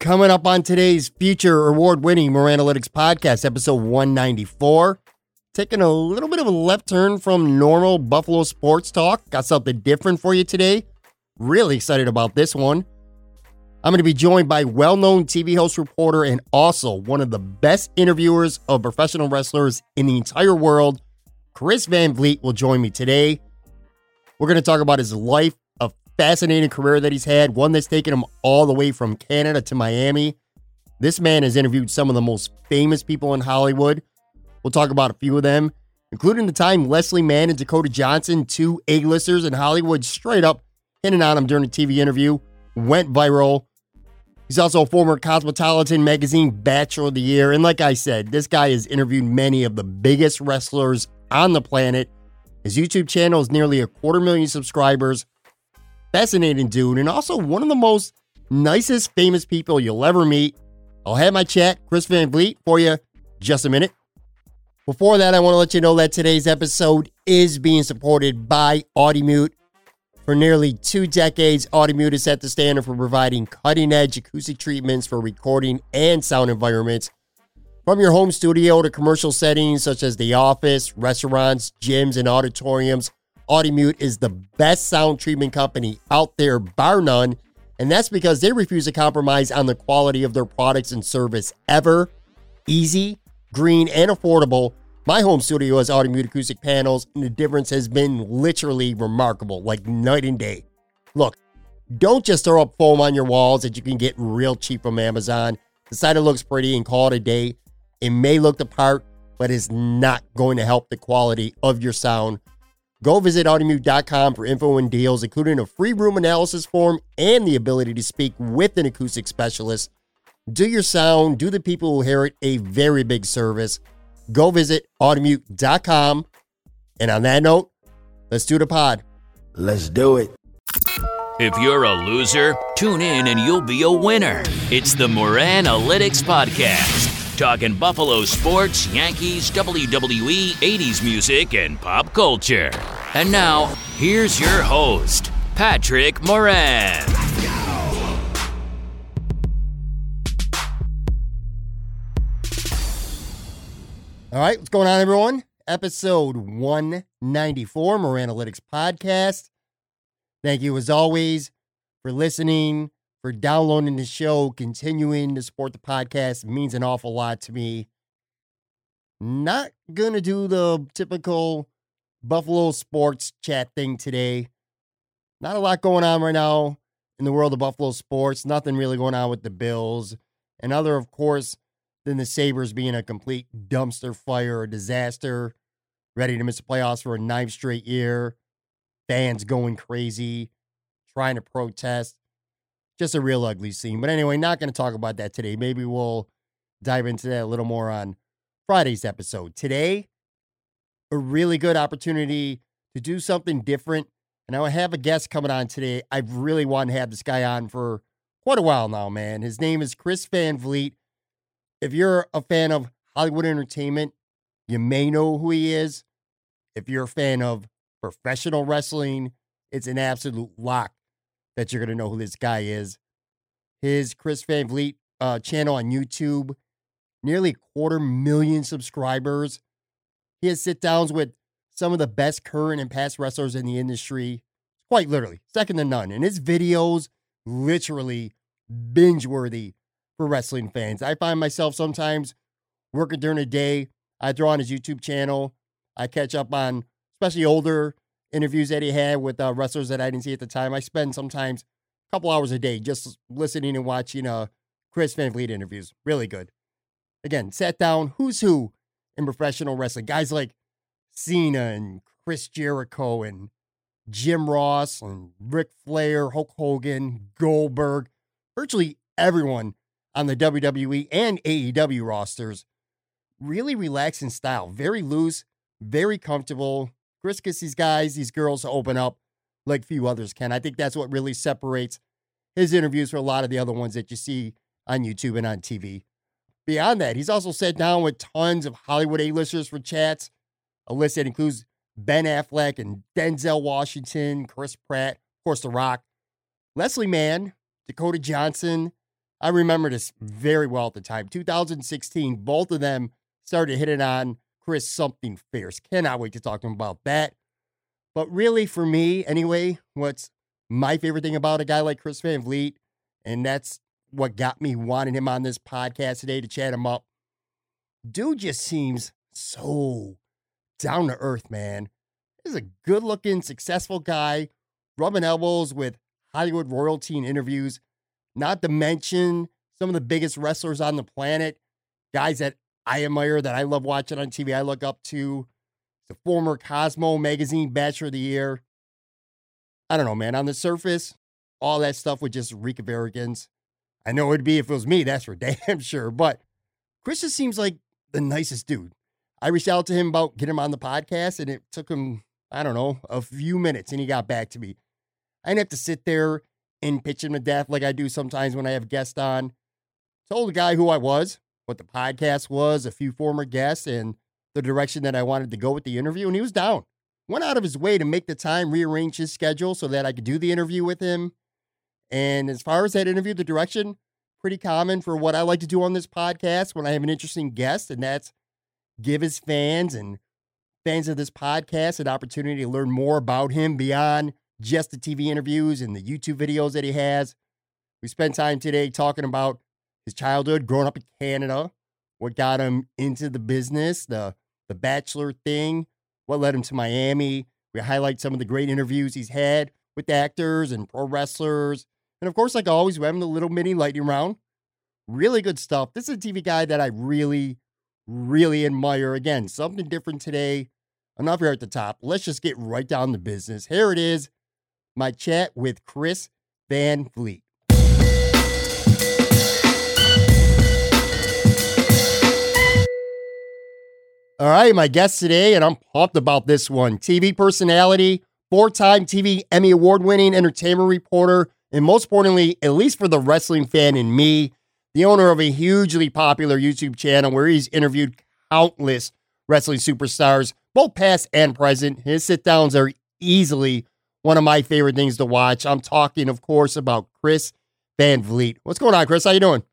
Coming up on today's future award winning Moranalytics podcast, episode 194. Taking a little bit of a left turn from normal Buffalo sports talk. Got something different for you today. Really excited about this one. I'm going to be joined by well known TV host, reporter, and also one of the best interviewers of professional wrestlers in the entire world. Chris Van Vliet will join me today. We're going to talk about his life, fascinating career that he's had, one that's taken him all the way from Canada to Miami. This man has interviewed some of the most famous people in Hollywood. We'll talk about a few of them, including the time Leslie Mann and Dakota Johnson, two A-listers in Hollywood, straight up hitting on him during a TV interview, went viral. He's also a former Cosmopolitan magazine Bachelor of the Year. And like I said, this guy has interviewed many of the biggest wrestlers on the planet. His YouTube channel is nearly a quarter million subscribers. Fascinating dude, and also one of the most nicest, famous people you'll ever meet. I'll have my chat, Chris Van Vliet, for you just a minute. Before that, I want to let you know that today's episode is being supported by Audimute. For nearly two decades, Audimute has set the standard for providing cutting edge acoustic treatments for recording and sound environments. From your home studio to commercial settings such as the office, restaurants, gyms, and auditoriums, Audimute is the best sound treatment company out there, bar none. And that's because they refuse to compromise on the quality of their products and service ever. Easy, green, and affordable. My home studio has Audimute acoustic panels, and the difference has been literally remarkable, like night and day. Look, don't just throw up foam on your walls that you can get real cheap from Amazon. Decide it looks pretty and call it a day. It may look the part, but it's not going to help the quality of your sound. Go visit audimute.com for info and deals, including a free room analysis form and the ability to speak with an acoustic specialist. Do your sound, do the people who hear it a very big service. Go visit audimute.com. And on that note, let's do the pod. Let's do it. If you're a loser, tune in and you'll be a winner. It's the Moran Analytics Podcast. Talking Buffalo sports, Yankees, WWE, 80s music, and pop culture. And now, here's your host, Patrick Moran. All right, what's going on, everyone? Episode 194, Moranalytics Podcast. Thank you, as always, for listening, for downloading the show, continuing to support the podcast. It means an awful lot to me. Not going to do the typical Buffalo sports chat thing today. Not a lot going on right now in the world of Buffalo sports. Nothing really going on with the Bills. And other, of course, than the Sabres being a complete dumpster fire, a disaster, ready to miss the playoffs for a ninth straight year, fans going crazy, trying to protest. Just a real ugly scene. But anyway, not going to talk about that today. Maybe we'll dive into that a little more on Friday's episode. Today, a really good opportunity to do something different. And I have a guest coming on today. I've really wanted to have this guy on for quite a while now, man. His name is Chris Van Vliet if you're a fan of Hollywood entertainment, you may know who he is. If you're a fan of professional wrestling, it's an absolute lock that you're going to know who this guy is. His Chris Van Vliet uh, channel on YouTube, nearly quarter million subscribers. He has sit downs with some of the best current and past wrestlers in the industry, quite literally, second to none. And his videos, literally binge worthy for wrestling fans. I find myself sometimes working during the day. I throw on his YouTube channel. I catch up on especially older interviews that he had with uh, wrestlers that I didn't see at the time. I spend sometimes a couple hours a day just listening and watching uh, Chris Van Vliet interviews. Really good. Again, sat down, who's who in professional wrestling. Guys like Cena and Chris Jericho and Jim Ross and Ric Flair, Hulk Hogan, Goldberg, virtually everyone on the WWE and AEW rosters. Really relaxing style, very loose, very comfortable. Chris gets these guys, these girls to open up like few others can. I think that's what really separates his interviews from a lot of the other ones that you see on YouTube and on TV. Beyond that, he's also sat down with tons of Hollywood A-listers for chats, a list that includes Ben Affleck and Denzel Washington, Chris Pratt, of course, The Rock, Leslie Mann, Dakota Johnson, I remember this very well at the time. 2016, both of them started hitting on Chris something fierce. Cannot wait to talk to him about that. But really, for me, anyway, what's my favorite thing about a guy like Chris Van Vliet, and that's what got me wanting him on this podcast today to chat him up. Dude just seems so down to earth, man. He's a good looking, successful guy, rubbing elbows with Hollywood royalty in interviews, not to mention some of the biggest wrestlers on the planet, guys that I admire, that I love watching on TV, I look up to. The former Cosmo magazine Bachelor of the Year. I don't know, man. On the surface, all that stuff would just reek of arrogance. I know it'd be if it was me, that's for damn sure. But Chris just seems like the nicest dude. I reached out to him about getting him on the podcast, and it took him, I don't know, a few minutes, and he got back to me. I didn't have to sit there and pitch him to death like I do sometimes when I have guests on. Told the guy who I was, what the podcast was, a few former guests, and the direction that I wanted to go with the interview, and he was down. Went out of his way to make the time, rearrange his schedule so that I could do the interview with him. And as far as that interview, the direction, pretty common for what I like to do on this podcast when I have an interesting guest, and that's give his fans and fans of this podcast an opportunity to learn more about him beyond just the TV interviews and the YouTube videos that he has. We spent time today talking about his childhood, growing up in Canada, what got him into the business, the the bachelor thing, what led him to Miami. We highlight some of the great interviews he's had with actors and pro wrestlers. And of course, like always, we're having the little mini lightning round. Really good stuff. This is a TV guy that I really, really admire. Again, something different today. Enough here at the top. Let's just get right down to business. Here it is my chat with Chris Van Vliet. All right, my guest today, and I'm pumped about this one TV personality, four time TV Emmy Award winning entertainment reporter, and most importantly, at least for the wrestling fan in me, the owner of a hugely popular YouTube channel where he's interviewed countless wrestling superstars, both past and present. His sit downs are easily one of my favorite things to watch. I'm talking, of course, about Chris Van Vliet. What's going on, Chris? How you doing?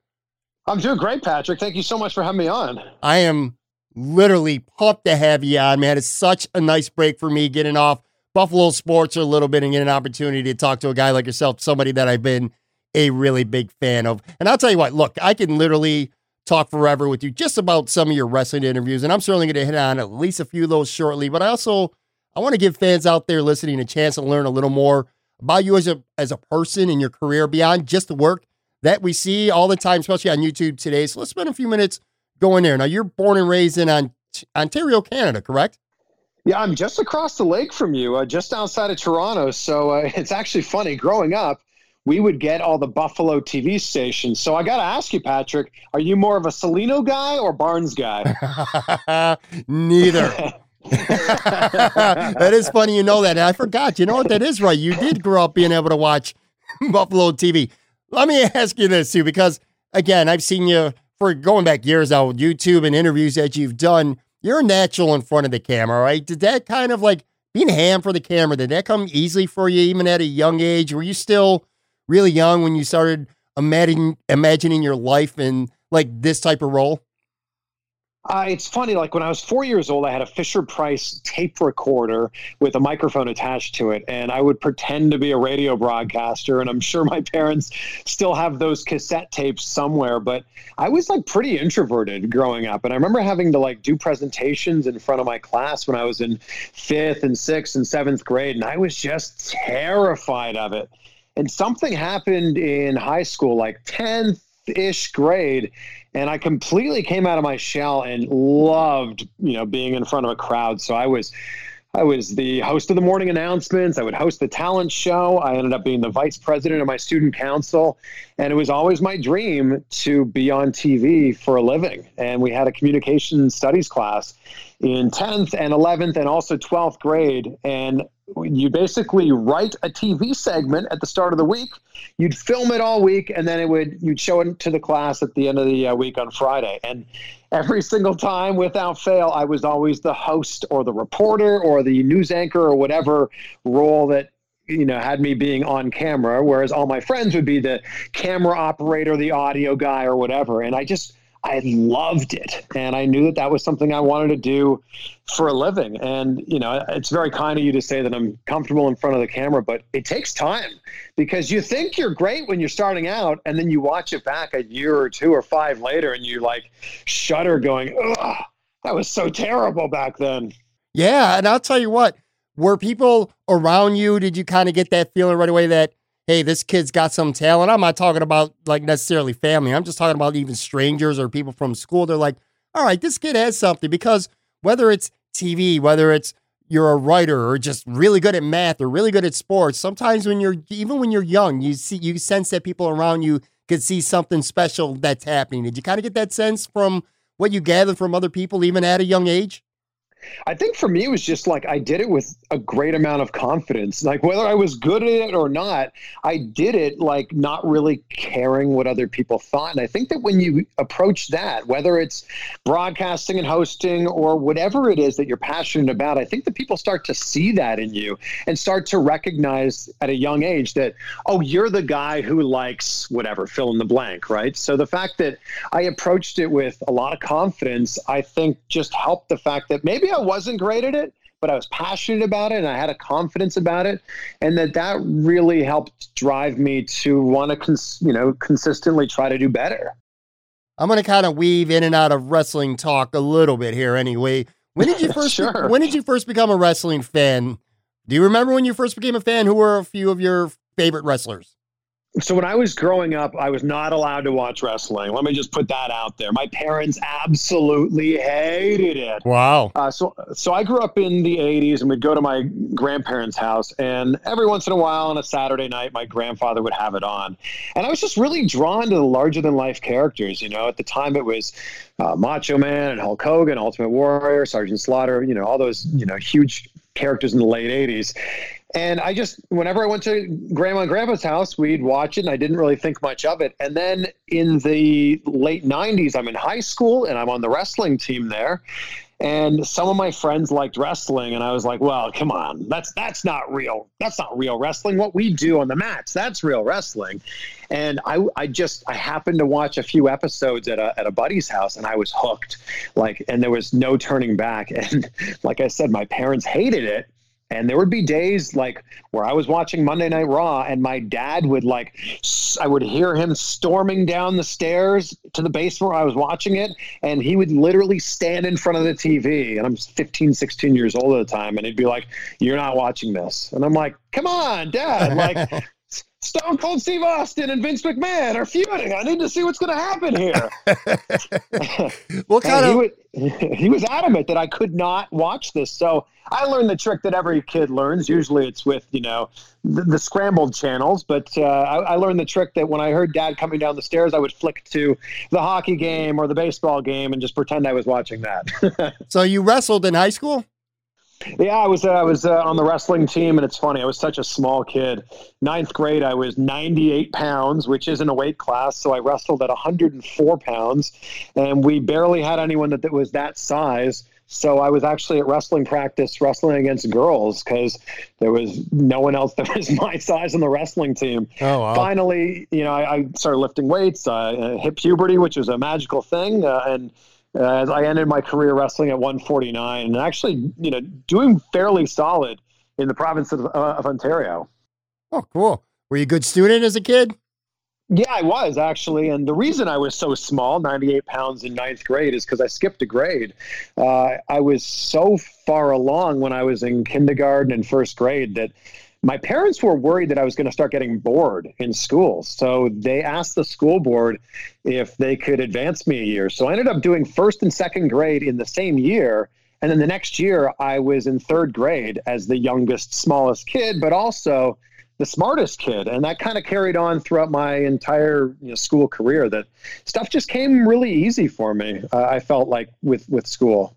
I'm doing great, Patrick. Thank you so much for having me on. I am literally pumped to have you on, man. It's such a nice break for me getting off Buffalo sports a little bit and get an opportunity to talk to a guy like yourself, somebody that I've been a really big fan of. And I'll tell you what, look, I can literally talk forever with you just about some of your wrestling interviews, and I'm certainly going to hit on at least a few of those shortly. But I also I want to give fans out there listening a chance to learn a little more about you as a as a person and your career beyond just the work that we see all the time, especially on YouTube today. So let's spend a few minutes going there. Now, you're born and raised in Ontario, Canada, correct? Yeah, I'm just across the lake from you, uh, just outside of Toronto. So uh, it's actually funny. Growing up, we would get all the Buffalo TV stations. So I got to ask you, Patrick, are you more of a Salino guy or Barnes guy? Neither. that is funny you know that. I forgot. You know what? That is right. You did grow up being able to watch Buffalo TV. Let me ask you this too, because again, I've seen you for going back years now with YouTube and interviews that you've done, you're natural in front of the camera, right? Did that kind of like being ham for the camera, did that come easily for you even at a young age? Were you still really young when you started imagining imagining your life in like this type of role? Uh, it's funny, like when I was four years old, I had a Fisher Price tape recorder with a microphone attached to it, and I would pretend to be a radio broadcaster. And I'm sure my parents still have those cassette tapes somewhere, but I was like pretty introverted growing up. And I remember having to like do presentations in front of my class when I was in fifth and sixth and seventh grade, and I was just terrified of it. And something happened in high school, like 10th ish grade and I completely came out of my shell and loved, you know, being in front of a crowd. So I was I was the host of the morning announcements. I would host the talent show. I ended up being the vice president of my student council. And it was always my dream to be on TV for a living. And we had a communication studies class in 10th and 11th and also 12th grade. And you basically write a TV segment at the start of the week. You'd film it all week, and then it would you'd show it to the class at the end of the uh, week on Friday. And every single time, without fail, I was always the host or the reporter or the news anchor or whatever role that you know had me being on camera whereas all my friends would be the camera operator the audio guy or whatever and i just i loved it and i knew that that was something i wanted to do for a living and you know it's very kind of you to say that i'm comfortable in front of the camera but it takes time because you think you're great when you're starting out and then you watch it back a year or two or five later and you like shudder going ugh that was so terrible back then yeah and i'll tell you what were people around you? Did you kind of get that feeling right away that, hey, this kid's got some talent? I'm not talking about like necessarily family. I'm just talking about even strangers or people from school. They're like, all right, this kid has something because whether it's TV, whether it's you're a writer or just really good at math or really good at sports, sometimes when you're even when you're young, you see you sense that people around you could see something special that's happening. Did you kind of get that sense from what you gathered from other people even at a young age? I think for me, it was just like I did it with a great amount of confidence. Like whether I was good at it or not, I did it like not really caring what other people thought. And I think that when you approach that, whether it's broadcasting and hosting or whatever it is that you're passionate about, I think that people start to see that in you and start to recognize at a young age that, oh, you're the guy who likes whatever, fill in the blank, right? So the fact that I approached it with a lot of confidence, I think just helped the fact that maybe I wasn't great at it, but I was passionate about it and I had a confidence about it, and that that really helped drive me to want to, cons- you know, consistently try to do better. I'm going to kind of weave in and out of wrestling talk a little bit here, anyway. When did you first? sure. When did you first become a wrestling fan? Do you remember when you first became a fan? Who were a few of your favorite wrestlers? So when I was growing up, I was not allowed to watch wrestling. Let me just put that out there. My parents absolutely hated it. Wow. Uh, so so I grew up in the '80s, and we'd go to my grandparents' house, and every once in a while on a Saturday night, my grandfather would have it on, and I was just really drawn to the larger than life characters. You know, at the time it was uh, Macho Man and Hulk Hogan, Ultimate Warrior, Sergeant Slaughter. You know, all those you know huge characters in the late 80s. And I just, whenever I went to grandma and grandpa's house, we'd watch it and I didn't really think much of it. And then in the late 90s, I'm in high school and I'm on the wrestling team there. And some of my friends liked wrestling, and I was like, "Well, come on, that's that's not real. That's not real wrestling. What we do on the mats, that's real wrestling." And I, I just, I happened to watch a few episodes at a at a buddy's house, and I was hooked. Like, and there was no turning back. And like I said, my parents hated it, and there would be days like where I was watching Monday Night Raw and my dad would like, I would hear him storming down the stairs to the basement where I was watching it. And he would literally stand in front of the TV. And I'm 15, 16 years old at the time. And he'd be like, You're not watching this. And I'm like, Come on, dad. Like, Stone Cold Steve Austin and Vince McMahon are feuding. I need to see what's going to happen here. what kind of? he, he was adamant that I could not watch this. So I learned the trick that every kid learns. Usually it's with, you know, the, the scrambled channels. But uh, I, I learned the trick that when I heard dad coming down the stairs, I would flick to the hockey game or the baseball game and just pretend I was watching that. So you wrestled in high school? Yeah, I was uh, I was uh, on the wrestling team, and it's funny. I was such a small kid. Ninth grade, I was 98 pounds, which isn't a weight class. So I wrestled at 104 pounds, and we barely had anyone that, that was that size. So I was actually at wrestling practice, wrestling against girls because there was no one else that was my size on the wrestling team. Oh, wow. Finally, you know, I, I started lifting weights, uh, hit puberty, which was a magical thing, uh, and uh, I ended my career wrestling at 149 and actually, you know, doing fairly solid in the province of, uh, of Ontario. Oh, cool. Were you a good student as a kid? Yeah, I was actually. And the reason I was so small, 98 pounds in ninth grade, is because I skipped a grade. Uh, I was so far along when I was in kindergarten and first grade that my parents were worried that I was going to start getting bored in school. So they asked the school board if they could advance me a year. So I ended up doing first and second grade in the same year. And then the next year, I was in third grade as the youngest, smallest kid, but also the smartest kid. And that kind of carried on throughout my entire you know, school career that stuff just came really easy for me. Uh, I felt like with, with school.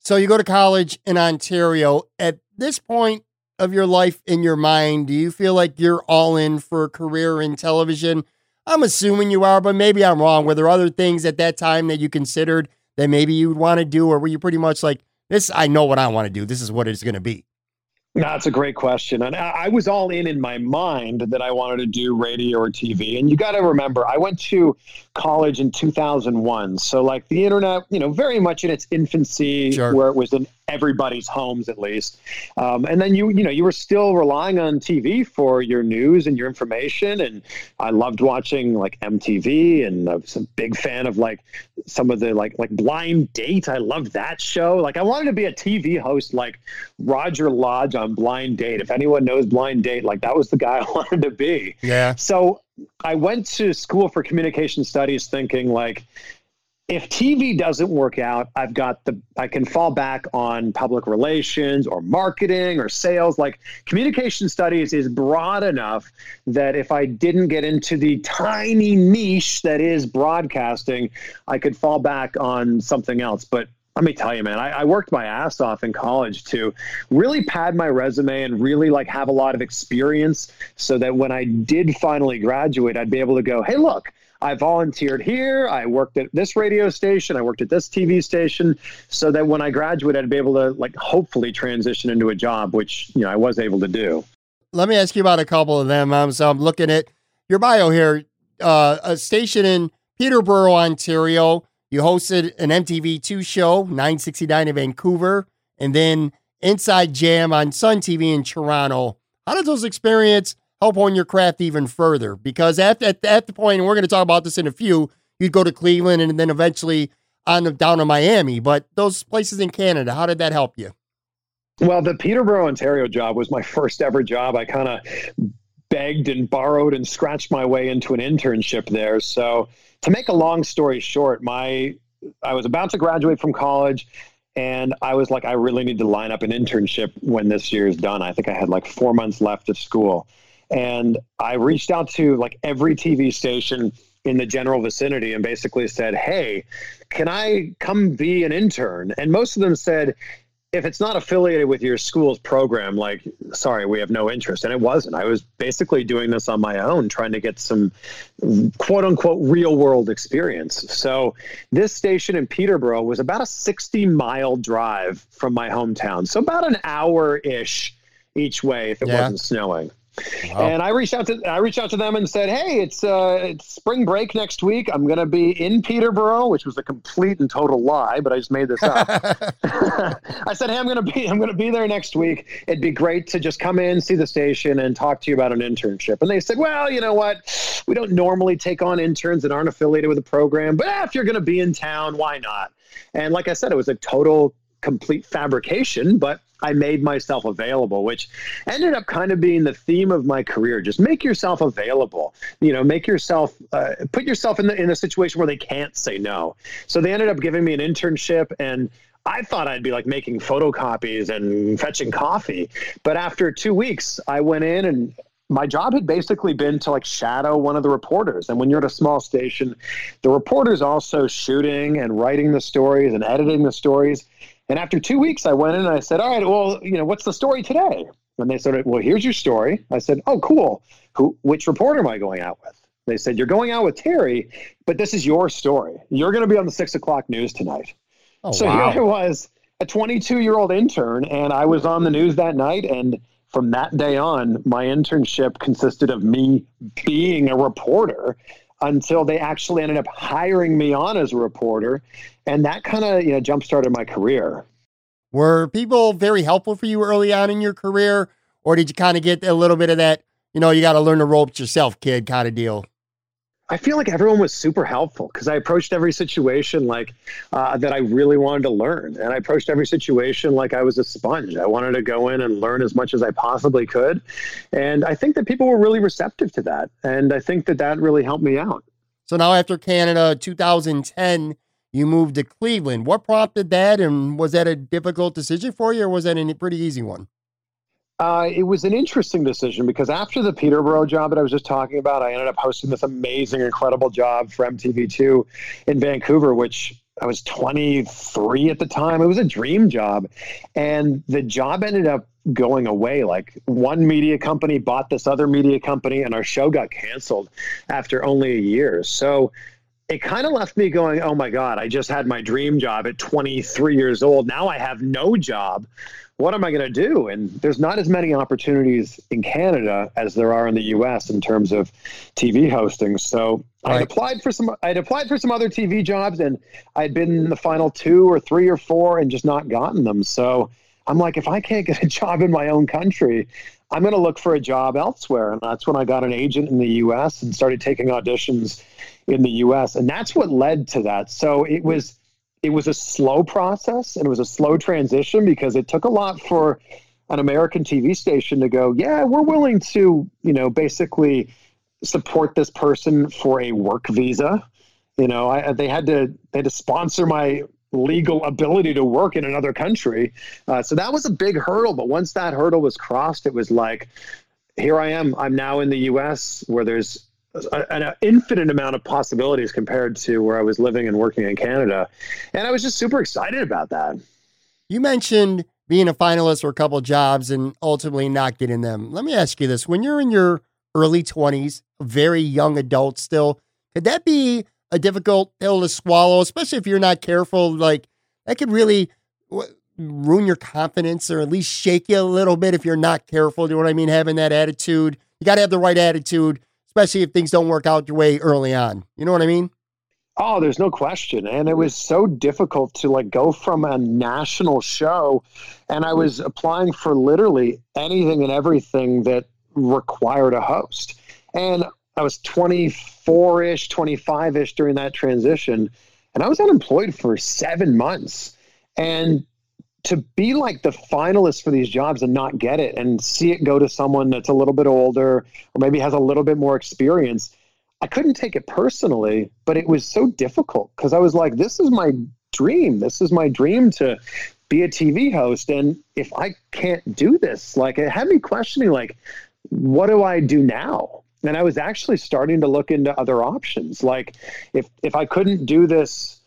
So you go to college in Ontario. At this point of your life in your mind, do you feel like you're all in for a career in television? I'm assuming you are, but maybe I'm wrong. Were there other things at that time that you considered that maybe you would want to do, or were you pretty much like, this, I know what I want to do. This is what it's going to be? That's a great question. And I was all in in my mind that I wanted to do radio or TV. And you got to remember, I went to college in 2001. So, like the internet, you know, very much in its infancy, sure. where it was in everybody's homes at least. Um, and then you, you know, you were still relying on TV for your news and your information. And I loved watching like MTV, and I was a big fan of like some of the like like Blind Date. I loved that show. Like I wanted to be a TV host like Roger Lodge on Blind Date. If anyone knows Blind Date, like that was the guy I wanted to be. Yeah. So I went to school for communication studies thinking like if TV doesn't work out, I've got the I can fall back on public relations or marketing or sales. Like communication studies is broad enough that if I didn't get into the tiny niche that is broadcasting, I could fall back on something else. But let me tell you, man, I, I, worked my ass off in college to really pad my resume and really like have a lot of experience so that when I did finally graduate, I'd be able to go, hey, look, I volunteered here. I worked at this radio station. I worked at this TV station so that when I graduated, I'd be able to like hopefully transition into a job, which, you know, I was able to do. Let me ask you about a couple of them. Um, so I'm looking at your bio here, uh, a station in Peterborough, Ontario. You hosted an MTV2 show, 969 in Vancouver, and then Inside Jam on Sun TV in Toronto. How did those experience help hone your craft even further? Because at, at, at the point, and we're going to talk about this in a few, you'd go to Cleveland and then eventually on down to Miami. But those places in Canada, how did that help you? Well, the Peterborough, Ontario job was my first ever job. I kind of begged and borrowed and scratched my way into an internship there. So to make a long story short, my I was about to graduate from college and I was like, I really need to line up an internship when this year is done. I think I had like four months left of school. And I reached out to like every TV station in the general vicinity and basically said, Hey, can I come be an intern? And most of them said, if it's not affiliated with your school's program, like, sorry, we have no interest. And it wasn't. I was basically doing this on my own, trying to get some quote unquote real world experience. So this station in Peterborough was about a 60 mile drive from my hometown. So about an hour ish each way if it yeah. wasn't snowing. Wow. And I reached out to I reached out to them and said, "Hey, it's uh, it's spring break next week. I'm going to be in Peterborough," which was a complete and total lie, but I just made this up. I said, "Hey, I'm going to be I'm going to be there next week. It'd be great to just come in, see the station, and talk to you about an internship." And they said, "Well, you know what? We don't normally take on interns that aren't affiliated with the program, but eh, if you're going to be in town, why not?" And like I said, it was a total complete fabrication, but I made myself available, which ended up kind of being the theme of my career. Just make yourself available. You know, make yourself uh, put yourself in the in a situation where they can't say no. So they ended up giving me an internship and. I thought I'd be like making photocopies and fetching coffee. But after two weeks, I went in and my job had basically been to like shadow one of the reporters. And when you're at a small station, the reporter's also shooting and writing the stories and editing the stories. And after two weeks, I went in and I said, "All right, well, you know, what's the story today?" And they said, "Well, here's your story." I said, "Oh, cool. Who? Which reporter am I going out with?" They said, "You're going out with Terry, but this is your story. You're going to be on the six o'clock news tonight." Oh, so wow. here I was, a 22 year old intern, and I was on the news that night. And from that day on, my internship consisted of me being a reporter until they actually ended up hiring me on as a reporter. And that kind of, you know, jump started my career. Were people very helpful for you early on in your career? Or did you kind of get a little bit of that, you know, you got to learn the ropes yourself, kid kind of deal? I feel like everyone was super helpful because I approached every situation like uh, that I really wanted to learn, and I approached every situation like I was a sponge. I wanted to go in and learn as much as I possibly could, and I think that people were really receptive to that, and I think that that really helped me out. So now, after Canada, 2010, you moved to Cleveland. What prompted that, and was that a difficult decision for you, or was that a pretty easy one? Uh, it was an interesting decision because after the Peterborough job that I was just talking about, I ended up hosting this amazing, incredible job for MTV2 in Vancouver, which I was 23 at the time. It was a dream job. And the job ended up going away. Like one media company bought this other media company, and our show got canceled after only a year. So it kind of left me going, oh my God, I just had my dream job at 23 years old. Now I have no job what am I going to do? And there's not as many opportunities in Canada as there are in the U.S. in terms of TV hosting. So right. I applied for some. I'd applied for some other TV jobs, and I'd been in the final two or three or four, and just not gotten them. So I'm like, if I can't get a job in my own country, I'm going to look for a job elsewhere. And that's when I got an agent in the U.S. and started taking auditions in the U.S. And that's what led to that. So it was it was a slow process and it was a slow transition because it took a lot for an American TV station to go, yeah, we're willing to, you know, basically support this person for a work visa. You know, I, they had to they had to sponsor my legal ability to work in another country. Uh, so that was a big hurdle. But once that hurdle was crossed, it was like, here I am. I'm now in the U.S. where there's an infinite amount of possibilities compared to where I was living and working in Canada. And I was just super excited about that. You mentioned being a finalist for a couple jobs and ultimately not getting them. Let me ask you this. When you're in your early 20s, very young adult still, could that be a difficult pill to swallow, especially if you're not careful? Like, that could really ruin your confidence or at least shake you a little bit if you're not careful. Do you know what I mean? Having that attitude. You got to have the right attitude especially if things don't work out your way early on. You know what I mean? Oh, there's no question. And it was so difficult to like go from a national show and I was applying for literally anything and everything that required a host. And I was 24 ish, 25 ish during that transition. And I was unemployed for seven months. And to be like the finalist for these jobs and not get it and see it go to someone that's a little bit older or maybe has a little bit more experience i couldn't take it personally but it was so difficult because i was like this is my dream. This is my dream to be a tv host and if i can't do this like it had me questioning like what do i do now? And i was actually starting to look into other options. Like if if i couldn't do this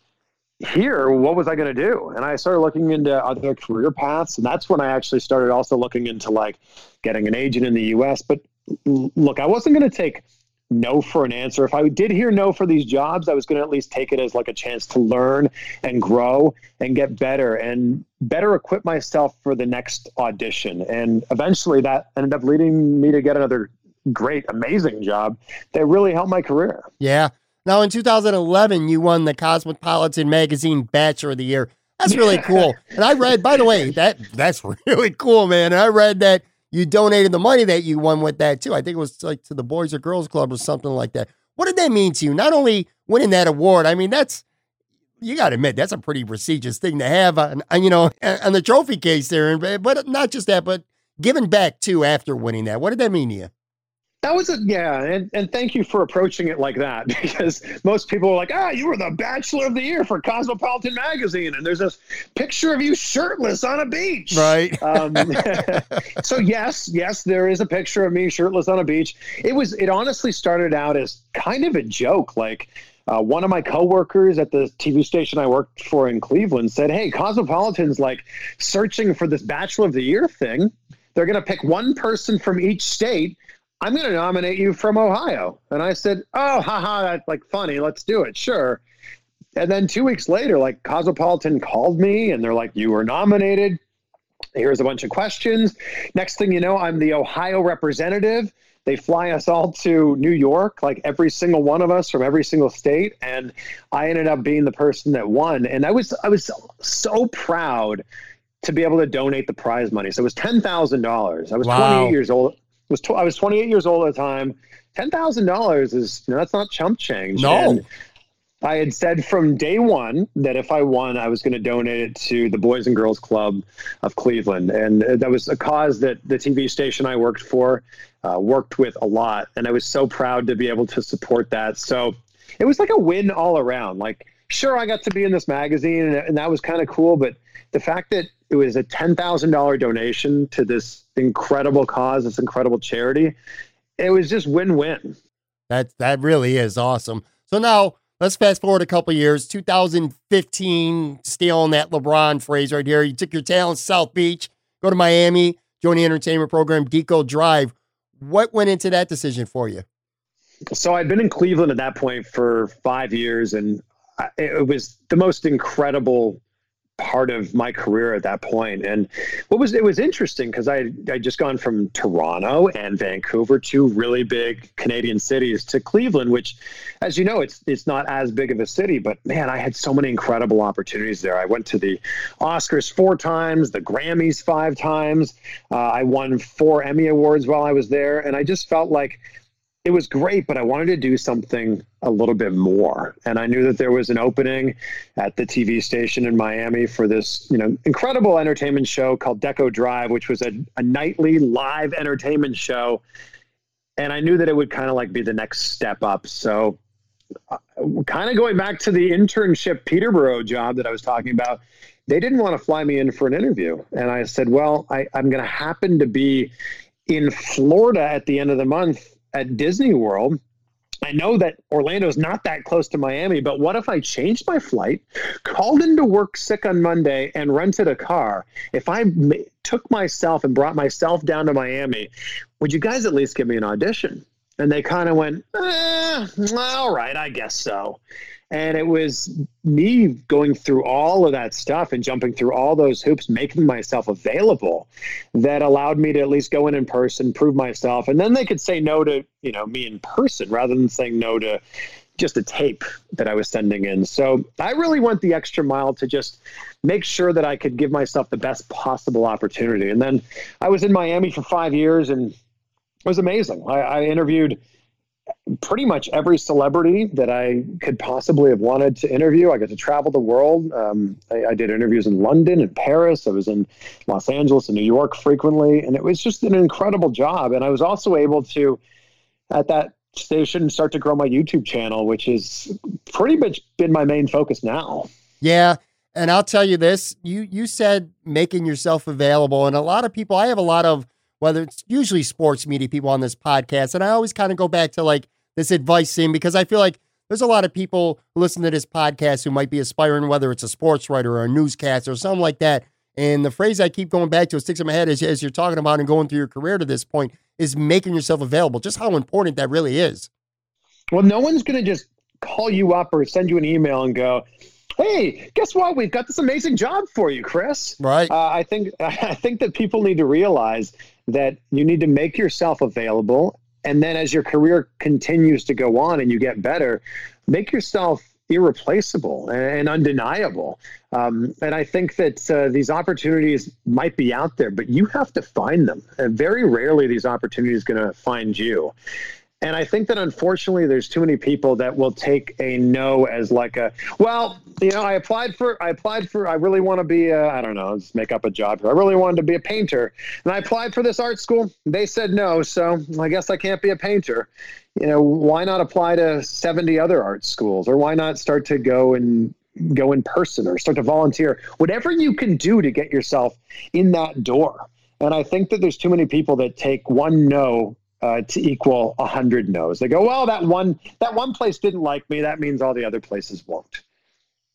here, what was I going to do? And I started looking into other career paths. And that's when I actually started also looking into like getting an agent in the US. But look, I wasn't going to take no for an answer. If I did hear no for these jobs, I was going to at least take it as like a chance to learn and grow and get better and better equip myself for the next audition. And eventually that ended up leading me to get another great, amazing job that really helped my career. Yeah. Now, in 2011, you won the Cosmopolitan Magazine Bachelor of the Year. That's really cool. And I read, by the way, that that's really cool, man. And I read that you donated the money that you won with that too. I think it was like to the Boys or Girls Club or something like that. What did that mean to you? Not only winning that award, I mean, that's you got to admit that's a pretty prestigious thing to have uh, on, on you know on the trophy case there. But not just that, but giving back too after winning that. What did that mean to you? That was a yeah, and, and thank you for approaching it like that because most people are like, ah, you were the Bachelor of the Year for Cosmopolitan magazine, and there's this picture of you shirtless on a beach, right? Um, so yes, yes, there is a picture of me shirtless on a beach. It was it honestly started out as kind of a joke, like. Uh, one of my coworkers at the TV station I worked for in Cleveland said, "Hey, Cosmopolitan's like searching for this Bachelor of the Year thing. They're going to pick one person from each state I'm going to nominate you from Ohio. And I said, oh, haha, that's like funny. Let's do it. Sure. And then two weeks later, like Cosmopolitan called me and they're like, you were nominated. Here's a bunch of questions. Next thing you know, I'm the Ohio representative. They fly us all to New York, like every single one of us from every single state. And I ended up being the person that won. And I was, I was so proud to be able to donate the prize money. So it was $10,000. I was wow. 28 years old was tw- I was 28 years old at the time. Ten thousand dollars is you know, that's not chump change. No. And I had said from day one that if I won, I was going to donate it to the Boys and Girls Club of Cleveland, and that was a cause that the TV station I worked for uh, worked with a lot, and I was so proud to be able to support that. So it was like a win all around. Like, sure, I got to be in this magazine, and, and that was kind of cool, but the fact that it was a $10,000 donation to this incredible cause, this incredible charity. It was just win-win. That that really is awesome. So now let's fast forward a couple years. 2015, stealing that LeBron phrase right here. You took your talents South Beach, go to Miami, join the entertainment program Deco Drive. What went into that decision for you? So I'd been in Cleveland at that point for five years, and it was the most incredible part of my career at that point. And what was it was interesting because I I just gone from Toronto and Vancouver, two really big Canadian cities, to Cleveland, which, as you know, it's it's not as big of a city, but man, I had so many incredible opportunities there. I went to the Oscars four times, the Grammys five times. Uh, I won four Emmy awards while I was there, and I just felt like it was great, but I wanted to do something a little bit more. And I knew that there was an opening at the TV station in Miami for this, you know, incredible entertainment show called Deco Drive, which was a, a nightly live entertainment show. And I knew that it would kind of like be the next step up. So, uh, kind of going back to the internship Peterborough job that I was talking about, they didn't want to fly me in for an interview. And I said, well, I, I'm going to happen to be in Florida at the end of the month at Disney World. I know that Orlando's not that close to Miami, but what if I changed my flight, called into work sick on Monday, and rented a car? If I took myself and brought myself down to Miami, would you guys at least give me an audition? And they kind of went, eh, all right, I guess so. And it was me going through all of that stuff and jumping through all those hoops, making myself available that allowed me to at least go in in person, prove myself. And then they could say no to, you know, me in person rather than saying no to just a tape that I was sending in. So I really went the extra mile to just make sure that I could give myself the best possible opportunity. And then I was in Miami for five years and it was amazing. I, I interviewed pretty much every celebrity that I could possibly have wanted to interview. I got to travel the world. Um, I, I, did interviews in London and Paris. I was in Los Angeles and New York frequently, and it was just an incredible job. And I was also able to, at that station, start to grow my YouTube channel, which has pretty much been my main focus now. Yeah. And I'll tell you this, you you said making yourself available and a lot of people I have a lot of whether it's usually sports media people on this podcast. And I always kind of go back to like this advice thing because I feel like there's a lot of people who listen to this podcast who might be aspiring, whether it's a sports writer or a newscaster or something like that. And the phrase I keep going back to, it sticks in my head as, as you're talking about and going through your career to this point, is making yourself available. Just how important that really is. Well, no one's going to just call you up or send you an email and go, hey, guess what? We've got this amazing job for you, Chris. Right. Uh, I think I think that people need to realize that you need to make yourself available. And then as your career continues to go on and you get better, make yourself irreplaceable and undeniable. Um, and I think that uh, these opportunities might be out there, but you have to find them. And very rarely these opportunities going to find you. And I think that unfortunately, there's too many people that will take a no as like a, well, you know, I applied for, I applied for, I really want to be, I don't know, let's make up a job here. I really wanted to be a painter. And I applied for this art school. They said no. So I guess I can't be a painter. You know, why not apply to 70 other art schools? Or why not start to go and go in person or start to volunteer? Whatever you can do to get yourself in that door. And I think that there's too many people that take one no uh, to equal a hundred no's. They go, well, that one that one place didn't like me. That means all the other places won't.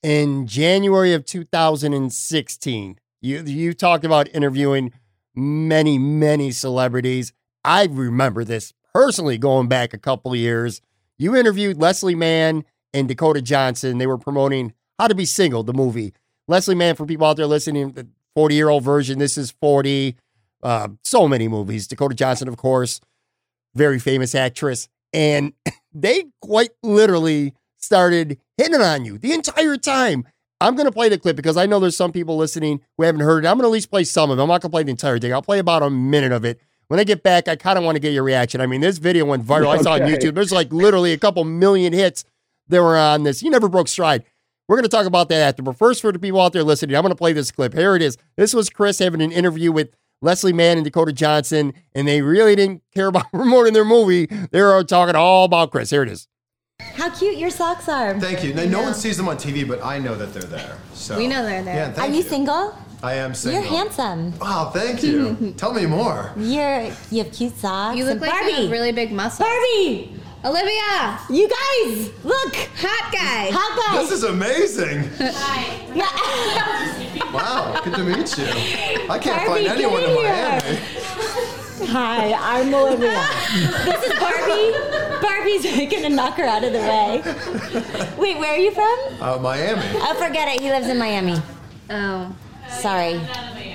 In January of 2016, you you talked about interviewing many many celebrities. I remember this personally going back a couple years. You interviewed Leslie Mann and Dakota Johnson. They were promoting How to Be Single, the movie. Leslie Mann, for people out there listening, the 40 year old Virgin. This is 40. Uh, so many movies. Dakota Johnson, of course very famous actress. And they quite literally started hitting on you the entire time. I'm going to play the clip because I know there's some people listening who haven't heard it. I'm going to at least play some of it. I'm not going to play the entire thing. I'll play about a minute of it. When I get back, I kind of want to get your reaction. I mean, this video went viral. Okay. I saw it on YouTube. There's like literally a couple million hits that were on this. You never broke stride. We're going to talk about that after. But first, for the people out there listening, I'm going to play this clip. Here it is. This was Chris having an interview with Leslie Mann and Dakota Johnson, and they really didn't care about promoting their movie. They were talking all about Chris. Here it is. How cute your socks are. Thank you. Now, no one sees them on TV, but I know that they're there. So we know they're there. Yeah, are you, you, single? I am single. You're handsome. Wow, thank you. Tell me more. You're you have cute socks. You look like Barbie. you have really big muscles. Barbie. Olivia! You guys, look! Hot guy! Hot guy! This is amazing! Hi. wow, good to meet you. I can't Barbie, find anyone in Miami. Hi, I'm Olivia. this is Barbie. Barbie's gonna knock her out of the way. Wait, where are you from? Uh, Miami. Oh, forget it. He lives in Miami. Oh. Sorry.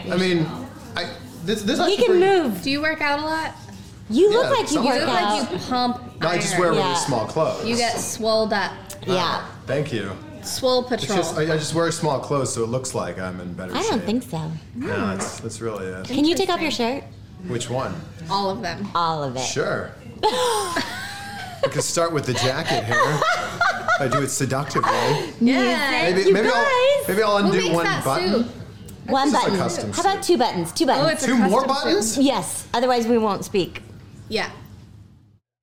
I mean, I this this He can pretty- move. Do you work out a lot? You Yeah, look like you sounds work You look out. like you pump No, I just iron. wear really Yeah. small clothes. You get swolled up. yeah. Uh, thank you. Swole It's patrol. just I, I just wear small clothes so it looks like I'm in better shape. I shape. don't think so. No, that's that's really it. Can you take off your shirt? Which one? All of them. All of it. Sure. we could start with the jacket here. I do it seductively. Yeah. Maybe you maybe I'll guys. maybe I'll Who undo makes one that button. suit? One This is a button. custom How about two buttons? Two Oh, buttons. it's a Two more custom suit. buttons? yes. Otherwise, we won't speak. Yeah.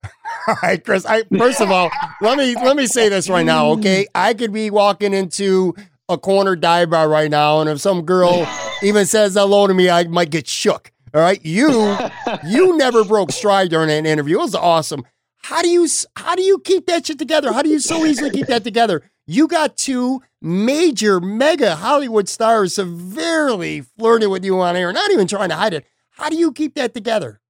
All right, Chris. I first of all, let me let me say this right now, okay? I could be walking into a corner dive bar right now, and if some girl even says hello to me, I might get shook. All right, you you never broke stride during an interview. It was awesome. How do you how do you keep that shit together? How do you so easily keep that together? You got two major mega Hollywood stars severely flirting with you on air, not even trying to hide it. How do you keep that together?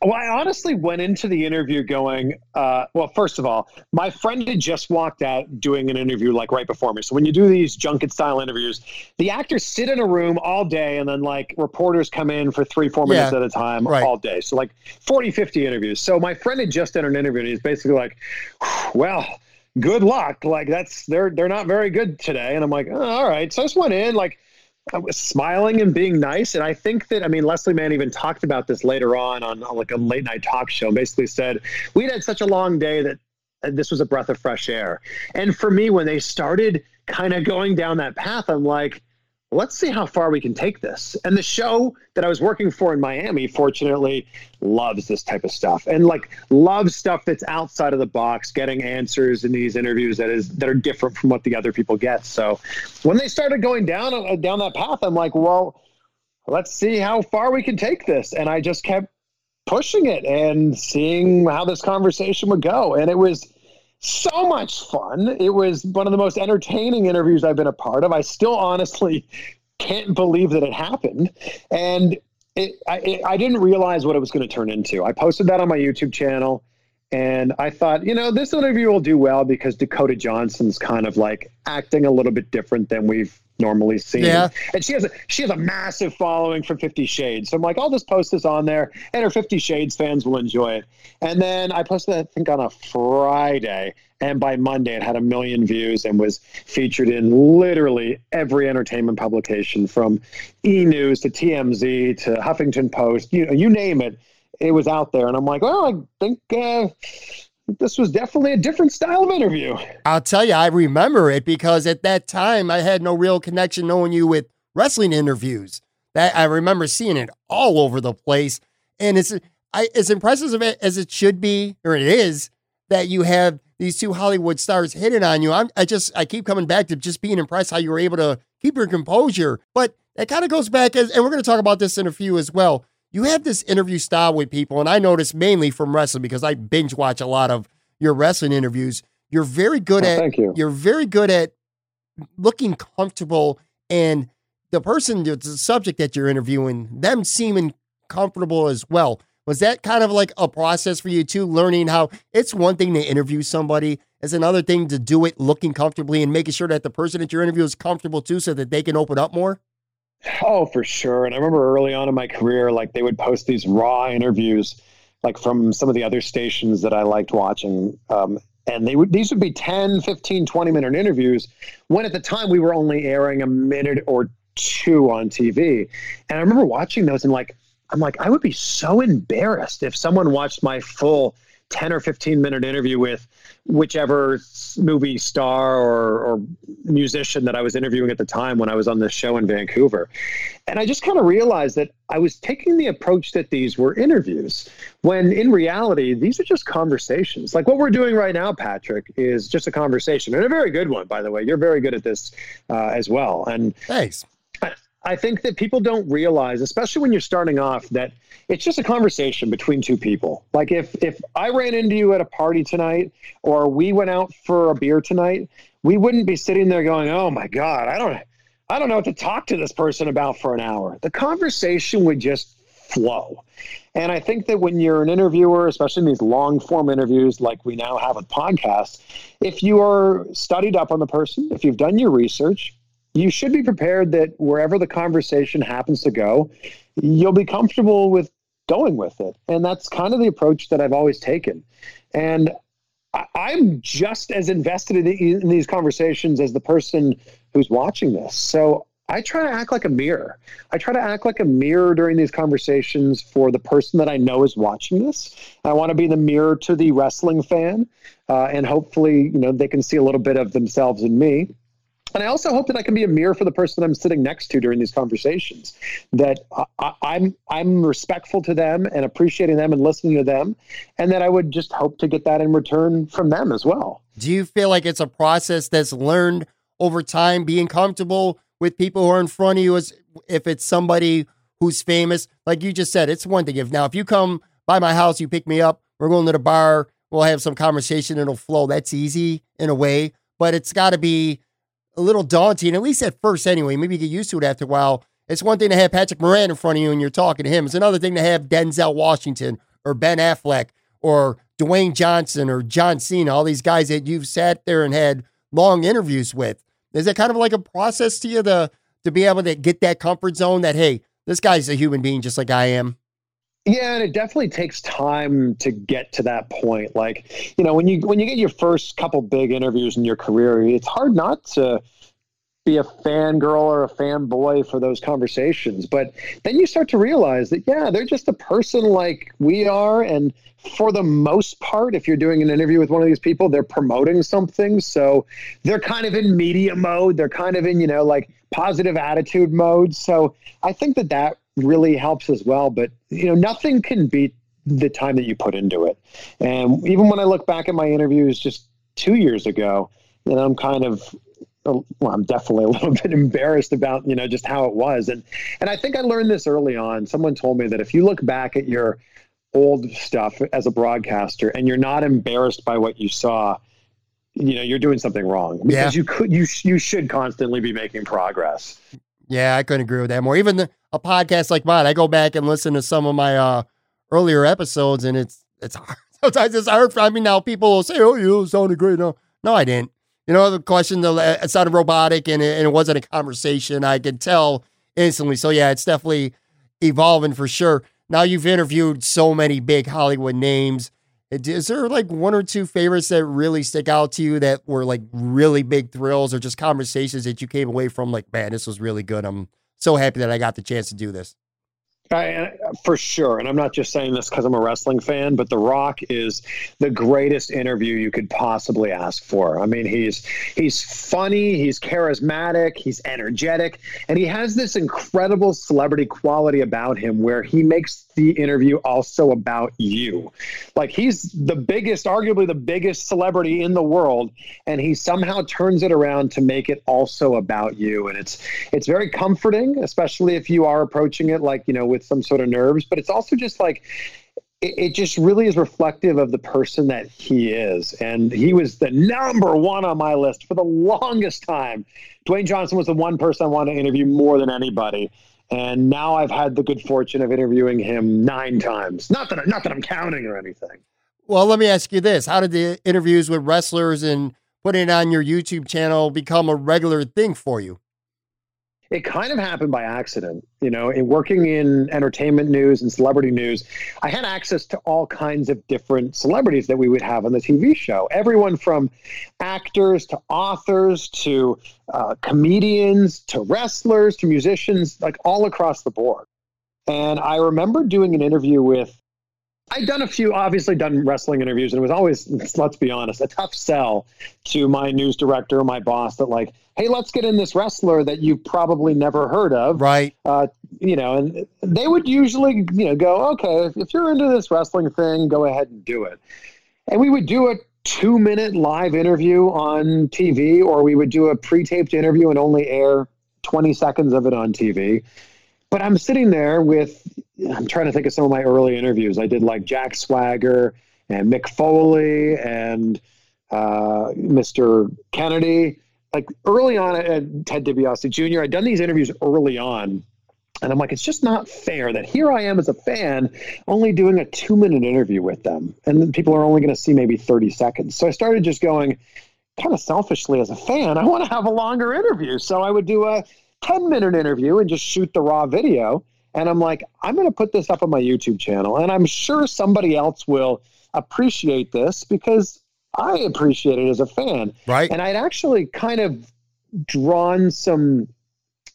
Well, I honestly went into the interview going, uh, well, first of all, my friend had just walked out doing an interview like right before me. So when you do these junket style interviews, the actors sit in a room all day and then like reporters come in for three, four minutes Yeah, at a time right. all day. So like 40, 50 interviews. So my friend had just done an interview and he's basically like, well, good luck. Like that's, they're, they're not very good today. And I'm like, oh, all right. So I just went in like, smiling and being nice. And I think that, I mean, Leslie Mann even talked about this later on on, on like a late night talk show basically said, we'd had such a long day that uh, this was a breath of fresh air. And for me, when they started kind of going down that path, I'm like, let's see how far we can take this. And the show that I was working for in Miami, fortunately, loves this type of stuff and like loves stuff that's outside of the box, getting answers in these interviews that is that are different from what the other people get. So when they started going down uh, down that path, I'm like, well, let's see how far we can take this. And I just kept pushing it and seeing how this conversation would go. And it was so much fun. It was one of the most entertaining interviews I've been a part of. I still honestly can't believe that it happened. And it, I, it, I didn't realize what it was going to turn into. I posted that on my YouTube channel. And I thought, you know, this interview will do well because Dakota Johnson's kind of like acting a little bit different than we've normally seen. Yeah. And she has a she has a massive following from Fifty Shades. So I'm like, I'll just post this on there and her Fifty Shades fans will enjoy it. And then I posted that I think on a Friday. And by Monday it had a million views and was featured in literally every entertainment publication from E News to TMZ to Huffington Post, you know, you name it it was out there, and I'm like, well, I think uh, this was definitely a different style of interview. I'll tell you, I remember it because at that time I had no real connection knowing you with wrestling interviews. That I remember seeing it all over the place, and it's I, as impressive as it should be, or it is, that you have these two Hollywood stars hitting on you. I'm, I just I keep coming back to just being impressed how you were able to keep your composure. But that kind of goes back, as, and we're going to talk about this in a few as well. You have this interview style with people, and I notice mainly from wrestling because I binge watch a lot of your wrestling interviews. You're very good Oh, at thank you. you're very good at looking comfortable and the person the subject that you're interviewing them seeming comfortable as well was that kind of like a process for you too learning how it's one thing to interview somebody it's another thing to do it looking comfortably and making sure that the person that you're interviewing is comfortable too so that they can open up more Oh, for sure. And I remember early on in my career, like they would post these raw interviews, like from some of the other stations that I liked watching. Um, and they would these would be 10 15 20 minute interviews when at the time we were only airing a minute or two on tv and i remember watching those and like i'm like i would be so embarrassed if someone watched my full 10 or 15 minute interview with whichever movie star or, or musician that I was interviewing at the time when I was on the show in Vancouver. And I just kind of realized that I was taking the approach that these were interviews, when in reality, these are just conversations. Like what we're doing right now, Patrick, is just a conversation and a very good one, by the way. You're very good at this uh, as well. And thanks I- think that people don't realize, especially when you're starting off, that it's just a conversation between two people. Like if if I ran into you at a party tonight, or we went out for a beer tonight, we wouldn't be sitting there going, "Oh my god, I don't, I don't know what to talk to this person about for an hour." The conversation would just flow. And I think that when you're an interviewer, especially in these long form interviews like we now have with podcasts, if you are studied up on the person, if you've done your research, you should be prepared that wherever the conversation happens to go, you'll be comfortable with going with it. And that's kind of the approach that I've always taken. And I'm just as invested in, in these conversations as the person who's watching this. So I try to act like a mirror. I try to act like a mirror during these conversations for the person that I know is watching this. I want to be the mirror to the wrestling fan, uh, and hopefully, you know, they can see a little bit of themselves in me. And I also hope that I can be a mirror for the person I'm sitting next to during these conversations. That I, I'm I'm respectful to them and appreciating them and listening to them, and that I would just hope to get that in return from them as well. Do you feel like it's a process that's learned over time, being comfortable with people who are in front of you? As if it's somebody who's famous, like you just said, it's one thing. If now if you come by my house, you pick me up, we're going to the bar, we'll have some conversation, it'll flow. That's easy in a way, but it's got to be a little daunting, at least at first anyway. Maybe you get used to it after a while. It's one thing to have Patrick Moran in front of you and you're talking to him. It's another thing to have Denzel Washington or Ben Affleck or Dwayne Johnson or John Cena, all these guys that you've sat there and had long interviews with. Is it kind of like a process to you to to be able to get that comfort zone that hey, this guy's a human being just like I am? Yeah, and it definitely takes time to get to that point. Like, you know, when you when you get your first couple big interviews in your career, it's hard not to be a fangirl or a fanboy for those conversations. But then you start to realize that yeah, they're just a person like we are and for the most part, if you're doing an interview with one of these people, they're promoting something. So they're kind of in media mode. They're kind of in, you know, like positive attitude mode. So I think that that really helps as well. But you know, nothing can beat the time that you put into it. And even when I look back at my interviews just two years ago, know, I'm kind of uh, well, I'm definitely a little bit embarrassed about you know just how it was, and and I think I learned this early on. Someone told me that if you look back at your old stuff as a broadcaster and you're not embarrassed by what you saw, you know you're doing something wrong because Yeah. you could you you should constantly be making progress. Yeah, I couldn't agree with that more. Even the, a podcast like mine, I go back and listen to some of my uh, earlier episodes, and it's it's hard. Sometimes it's hard. For, I mean, now people will say, "Oh, you sounded great." No, no, I didn't. You know, the question, the it sounded robotic, and it, and it wasn't a conversation. I could tell instantly. So yeah, it's definitely evolving for sure. Now you've interviewed so many big Hollywood names. Is there like one or two favorites that really stick out to you that were like really big thrills or just conversations that you came away from like, man, this was really good. I'm so happy that I got the chance to do this. I, uh, for sure, and I'm not just saying this because I'm a wrestling fan, but The Rock is the greatest interview you could possibly ask for. I mean, he's he's funny, he's charismatic, he's energetic, and he has this incredible celebrity quality about him where he makes the interview also about you. Like he's the biggest, arguably the biggest celebrity in the world, and he somehow turns it around to make it also about you. And it's it's very comforting, especially if you are approaching it like you know with some sort of nerves. But it's also just like it, just really is reflective of the person that he is. And he was the number one on my list for the longest time. Dwayne Johnson was the one person I wanted to interview more than anybody. And now I've had the good fortune of interviewing him nine times. Not that I, not that I'm counting or anything. Well, let me ask you this. How did the interviews with wrestlers and putting it on your YouTube channel become a regular thing for you? It kind of happened by accident. You know, in working in entertainment news and celebrity news, I had access to all kinds of different celebrities that we would have on the TV show. Everyone from actors to authors to uh, comedians to wrestlers to musicians, like all across the board. And I remember doing an interview with. I'd done a few, obviously done wrestling interviews, and it was always, let's be honest, a tough sell to my news director, my boss, that like, hey, let's get in this wrestler that you've probably never heard of. Right. Uh, you know, and they would usually, you know, go, okay, if, if you're into this wrestling thing, go ahead and do it. And we would do a two minute live interview on TV, or we would do a pre taped interview and only air 20 seconds of it on TV. But I'm sitting there with, I'm trying to think of some of my early interviews. I did like Jack Swagger and Mick Foley and uh, Mr. Kennedy. Like early on at Ted DiBiase Jr., I'd done these interviews early on. And I'm like, it's just not fair that here I am as a fan only doing a two minute interview with them. And people are only going to see maybe 30 seconds. So I started just going, kind of selfishly as a fan, I want to have a longer interview. So I would do a 10 minute interview and just shoot the raw video. And I'm like, I'm going to put this up on my YouTube channel. And I'm sure somebody else will appreciate this because I appreciate it as a fan. Right. And I'd actually kind of drawn some,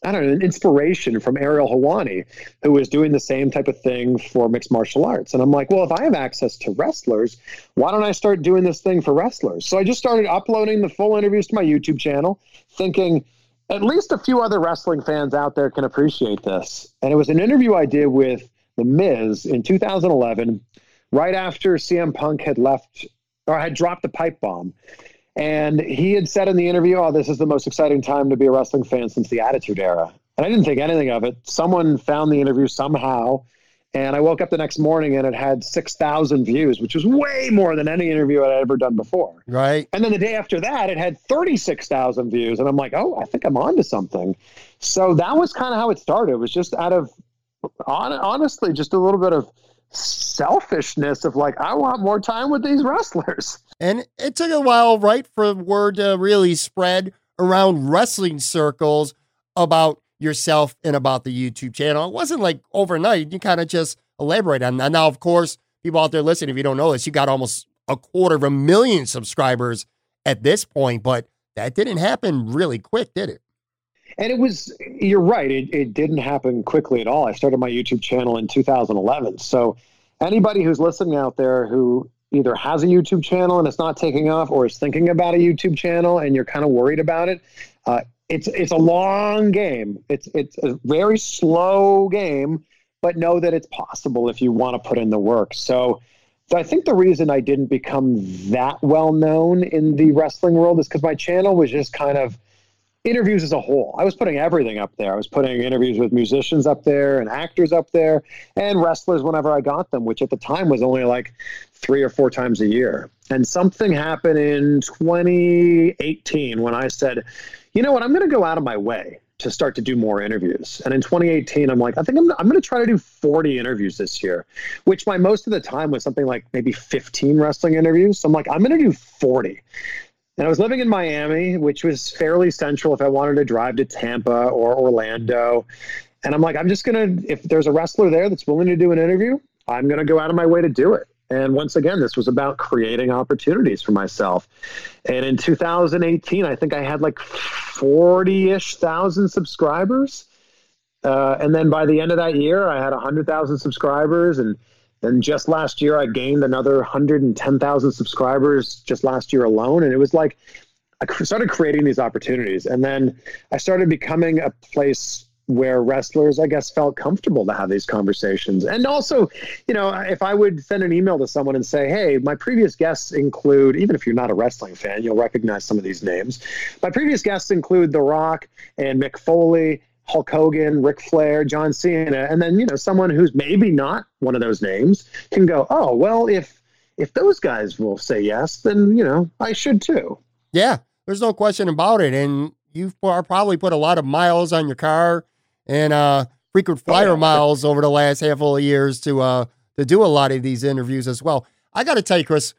I don't know, an inspiration from Ariel Helwani, who was doing the same type of thing for mixed martial arts. And I'm like, well, if I have access to wrestlers, why don't I start doing this thing for wrestlers? So I just started uploading the full interviews to my YouTube channel, thinking at least a few other wrestling fans out there can appreciate this. And it was an interview I did with The Miz in 2011, right after CM Punk had left or had dropped the pipe bomb. And he had said in the interview, Oh, this is the most exciting time to be a wrestling fan since the Attitude Era. And I didn't think anything of it. Someone found the interview somehow. And I woke up the next morning and it had 6,000 views, which was way more than any interview I'd ever done before. Right. And then the day after that, it had 36,000 views. And I'm like, oh, I think I'm onto something. So that was kind of how it started. It was just out of, on, honestly, just a little bit of selfishness of like, I want more time with these wrestlers. And it took a while, right, for word to really spread around wrestling circles about yourself and about the YouTube channel. It wasn't like overnight. You kind of just elaborate on that. Now, of course, people out there listening, if you don't know this, you got almost a quarter of a million subscribers at this point, but that didn't happen really quick, did it? And it was, you're right, it, it didn't happen quickly at all. I started my YouTube channel in 2011. So anybody who's listening out there who either has a YouTube channel and it's not taking off or is thinking about a YouTube channel and you're kind of worried about it, uh, it's it's a long game. It's it's a very slow game, but know that it's possible if you want to put in the work. So, so I think the reason I didn't become that well known in the wrestling world is because my channel was just kind of interviews as a whole. I was putting everything up there. I was putting interviews with musicians up there and actors up there and wrestlers whenever I got them, which at the time was only like three or four times a year. And something happened in 2018 when I said, you know what, I'm going to go out of my way to start to do more interviews. And in 2018, I'm like, I think I'm, I'm going to try to do 40 interviews this year, which my most of the time was something like maybe 15 wrestling interviews. So I'm like, I'm going to do 40. And I was living in Miami, which was fairly central if I wanted to drive to Tampa or Orlando. And I'm like, I'm just going to, if there's a wrestler there that's willing to do an interview, I'm going to go out of my way to do it. And once again, this was about creating opportunities for myself. And in 2018, I think I had like 40 ish thousand subscribers. Uh, and then by the end of that year, I had 100,000 subscribers. And then just last year, I gained another 110,000 subscribers just last year alone. And it was like, I started creating these opportunities. And then I started becoming a place where wrestlers, I guess, felt comfortable to have these conversations. And also, you know, if I would send an email to someone and say, hey, my previous guests include, even if you're not a wrestling fan, you'll recognize some of these names. My previous guests include The Rock and Mick Foley. Hulk Hogan, Ric Flair, John Cena, and then you know someone who's maybe not one of those names can go, oh well, if if those guys will say yes, then you know I should too. Yeah, there's no question about it. And you've probably put a lot of miles on your car and uh, frequent flyer oh, miles over the last handful of years to uh, to do a lot of these interviews as well. I got to tell you, Chris,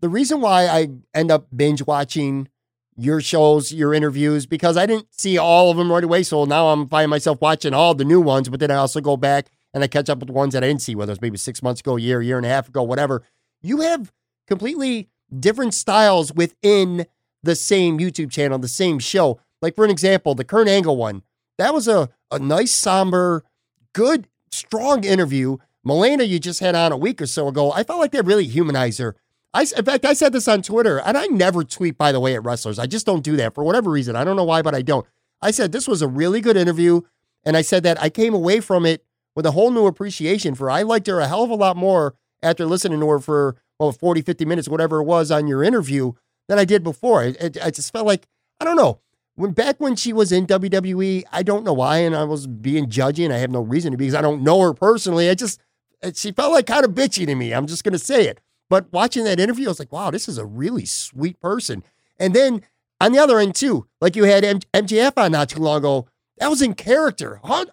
the reason why I end up binge watching your shows, your interviews, because I didn't see all of them right away. So now I'm finding myself watching all the new ones, but then I also go back and I catch up with the ones that I didn't see, whether it's maybe six months ago, a year, year and a half ago, whatever. You have completely different styles within the same YouTube channel, the same show. Like for an example, the Kurt Angle one, that was a, a nice, somber, good, strong interview. Melina, you just had on a week or so ago. I felt like they really humanized her. I, in fact, I said this on Twitter, and I never tweet, by the way, at wrestlers. I just don't do that for whatever reason. I don't know why, but I don't. I said this was a really good interview, and I said that I came away from it with a whole new appreciation for I liked her a hell of a lot more after listening to her for, well, 40, 50 minutes, whatever it was on your interview than I did before. I just felt like, I don't know. When back when she was in WWE, I don't know why, and I was being judgy, and I have no reason to because I don't know her personally. I just, uh, she felt like kind of bitchy to me. I'm just to say it. But watching that interview, I was like, wow, this is a really sweet person. And then on the other end, too, like you had M- MJF on not too long ago, that was in character, uh,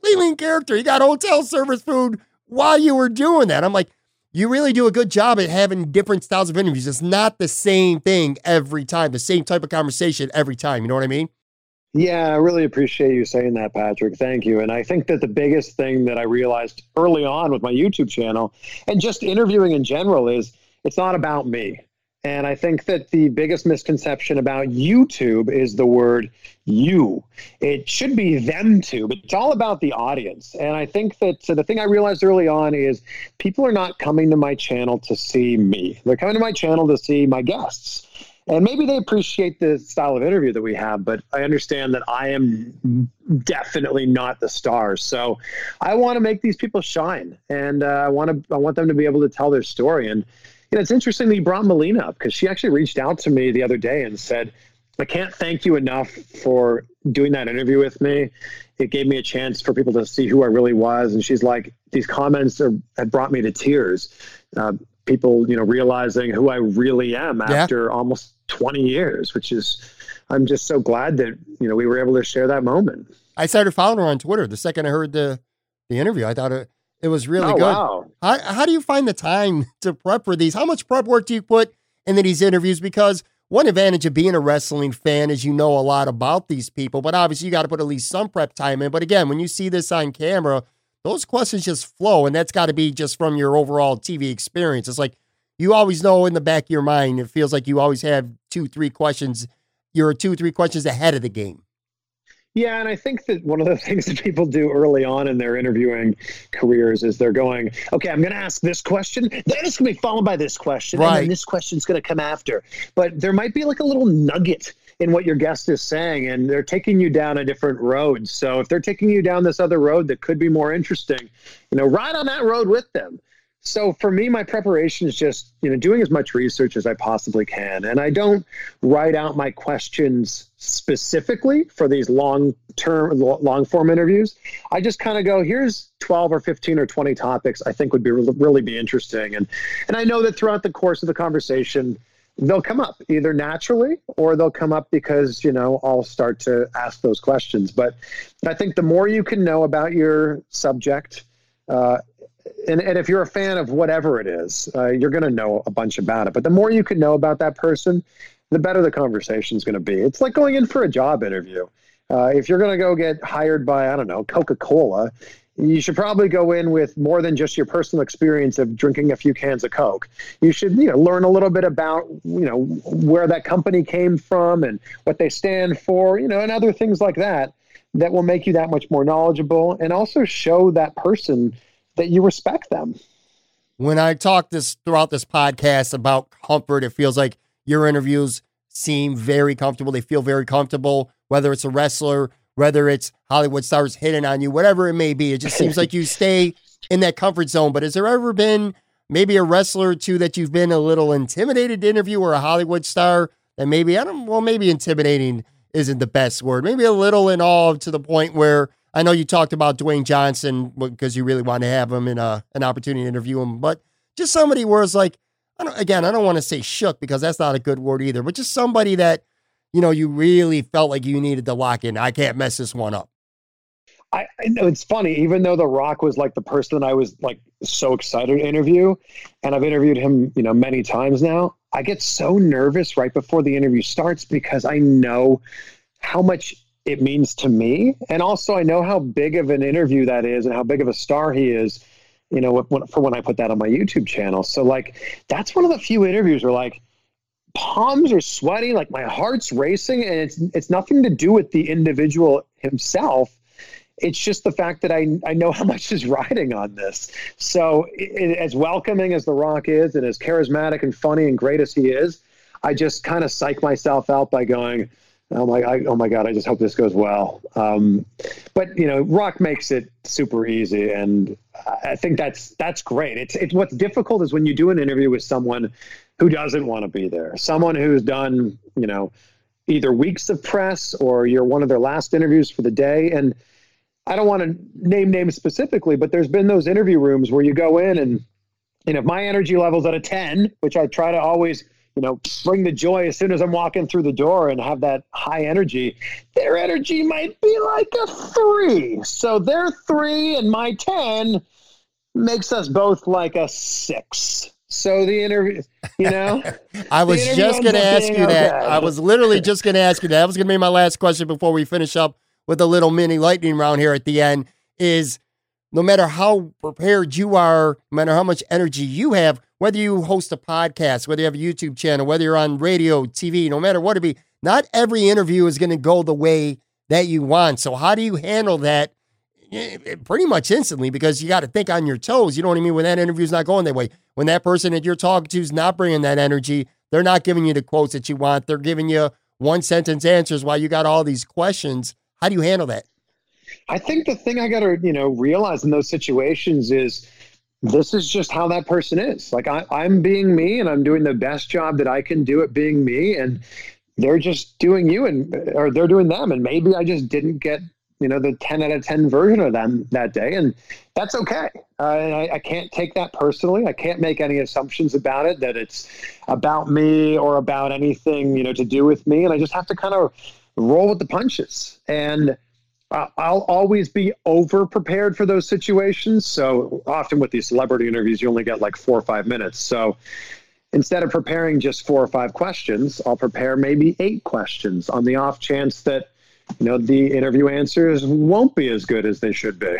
completely in character. You got hotel service food while you were doing that. I'm like, you really do a good job at having different styles of interviews. It's not the same thing every time, the same type of conversation every time. You know what I mean? Yeah, I really appreciate you saying that, Patrick. Thank you. And I think that the biggest thing that I realized early on with my YouTube channel and just interviewing in general is it's not about me. And I think that the biggest misconception about YouTube is the word you. It should be them too, but it's all about the audience. And I think that so the thing I realized early on is people are not coming to my channel to see me, they're coming to my channel to see my guests. And maybe they appreciate the style of interview that we have, but I understand that I am definitely not the star. So I want to make these people shine, and uh, I want to I want them to be able to tell their story. And you know, it's interesting that you brought Melina up because she actually reached out to me the other day and said, I can't thank you enough for doing that interview with me. It gave me a chance for people to see who I really was. And she's like, these comments are, have brought me to tears. Uh, people, you know, realizing who I really am Yeah. after almost 20 years, which is, I'm just so glad that, you know, we were able to share that moment. I started following her on Twitter the second I heard the the interview. I thought it it was really oh, good. wow. How how do you find the time to prep for these? How much prep work do you put into these interviews? Because one advantage of being a wrestling fan is you know a lot about these people, but obviously you got to put at least some prep time in. But again, when you see this on camera, those questions just flow, and that's got to be just from your overall TV experience. It's like you always know in the back of your mind. It feels like you always have two, three questions. You're two, three questions ahead of the game. Yeah, and I think that one of the things that people do early on in their interviewing careers is they're going, okay, I'm going to ask this question, then it's going to be followed by this question, and Right. then this question's going to come after. But there might be like a little nugget in what your guest is saying, and they're taking you down a different road. So if they're taking you down this other road that could be more interesting, you know, ride on that road with them. So for me, my preparation is just you know doing as much research as I possibly can, and I don't write out my questions specifically for these long term, long form interviews. I just kind of go, here's twelve or fifteen or twenty topics I think would be really be interesting, and and I know that throughout the course of the conversation. They'll come up either naturally or they'll come up because, you know, I'll start to ask those questions. But I think the more you can know about your subject, uh, and, and if you're a fan of whatever it is, uh, you're going to know a bunch about it. But the more you can know about that person, the better the conversation is going to be. It's like going in for a job interview. Uh, if you're going to go get hired by, I don't know, Coca Cola, you should probably go in with more than just your personal experience of drinking a few cans of Coke. You should, you know, learn a little bit about, you know, where that company came from and what they stand for, you know, and other things like that that will make you that much more knowledgeable and also show that person that you respect them. when I talk this throughout this podcast about comfort, it feels like your interviews seem very comfortable. They feel very comfortable, whether it's a wrestler, whether it's Hollywood stars hitting on you, whatever it may be. It just seems like you stay in that comfort zone. But has there ever been maybe a wrestler or two that you've been a little intimidated to interview or a Hollywood star that maybe, I don't, well, maybe intimidating isn't the best word. Maybe a little in awe to the point where I know you talked about Dwayne Johnson because you really want to have him in a, an opportunity to interview him, but just somebody where it's like, I don't, again, I don't want to say shook because that's not a good word either, but just somebody that, you know, you really felt like you needed to lock in. I can't mess this one up. I, I know it's funny, even though The Rock was like the person I was like so excited to interview, and I've interviewed him, you know, many times now. I get so nervous right before the interview starts because I know how much it means to me, and also I know how big of an interview that is and how big of a star he is. You know, for when I put that on my YouTube channel. So like, that's one of the few interviews where like palms are sweating, like my heart's racing, and it's it's nothing to do with the individual himself. It's just the fact that I I know how much is riding on this. So it, as welcoming as The Rock is, and as charismatic and funny and great as he is, I just kind of psych myself out by going, oh my, I, oh my God, I just hope this goes well. Um, but you know, Rock makes it super easy, and I think that's that's great. It's it's what's difficult is when you do an interview with someone who doesn't want to be there, someone who's done you know either weeks of press or you're one of their last interviews for the day, and I don't want to name names specifically, but there's been those interview rooms where you go in and and if my energy level's at a 10, which I try to always, you know, bring the joy as soon as I'm walking through the door and have that high energy, their energy might be like a three. So their three and my 10 makes us both like a six. So the interview, you know, I was just going to ask you that. okay. I was literally just going to ask you that. That was going to be my last question before we finish up with a little mini lightning round here at the end. Is no matter how prepared you are, no matter how much energy you have, whether you host a podcast, whether you have a YouTube channel, whether you're on radio, TV, no matter what it be, not every interview is going to go the way that you want. So how do you handle that? Eh, Pretty much instantly because you got to think on your toes. You know what I mean? When that interview's not going that way, when that person that you're talking to is not bringing that energy, they're not giving you the quotes that you want. They're giving you one sentence answers while you got all these questions. How do you handle that? I think the thing I got to, you know, realize in those situations is this is just how that person is. Like I, I'm being me and I'm doing the best job that I can do at being me. And they're just doing you and, or they're doing them. And maybe I just didn't get, you know, the 10 out of 10 version of them that day. And that's okay. Uh, I, I can't take that personally. I can't make any assumptions about it that it's about me or about anything, you know, to do with me. And I just have to kind of roll with the punches. And, I'll always be over prepared for those situations. So often with these celebrity interviews, you only get like four or five minutes. So instead of preparing just four or five questions, I'll prepare maybe eight questions on the off chance that, you know, the interview answers won't be as good as they should be.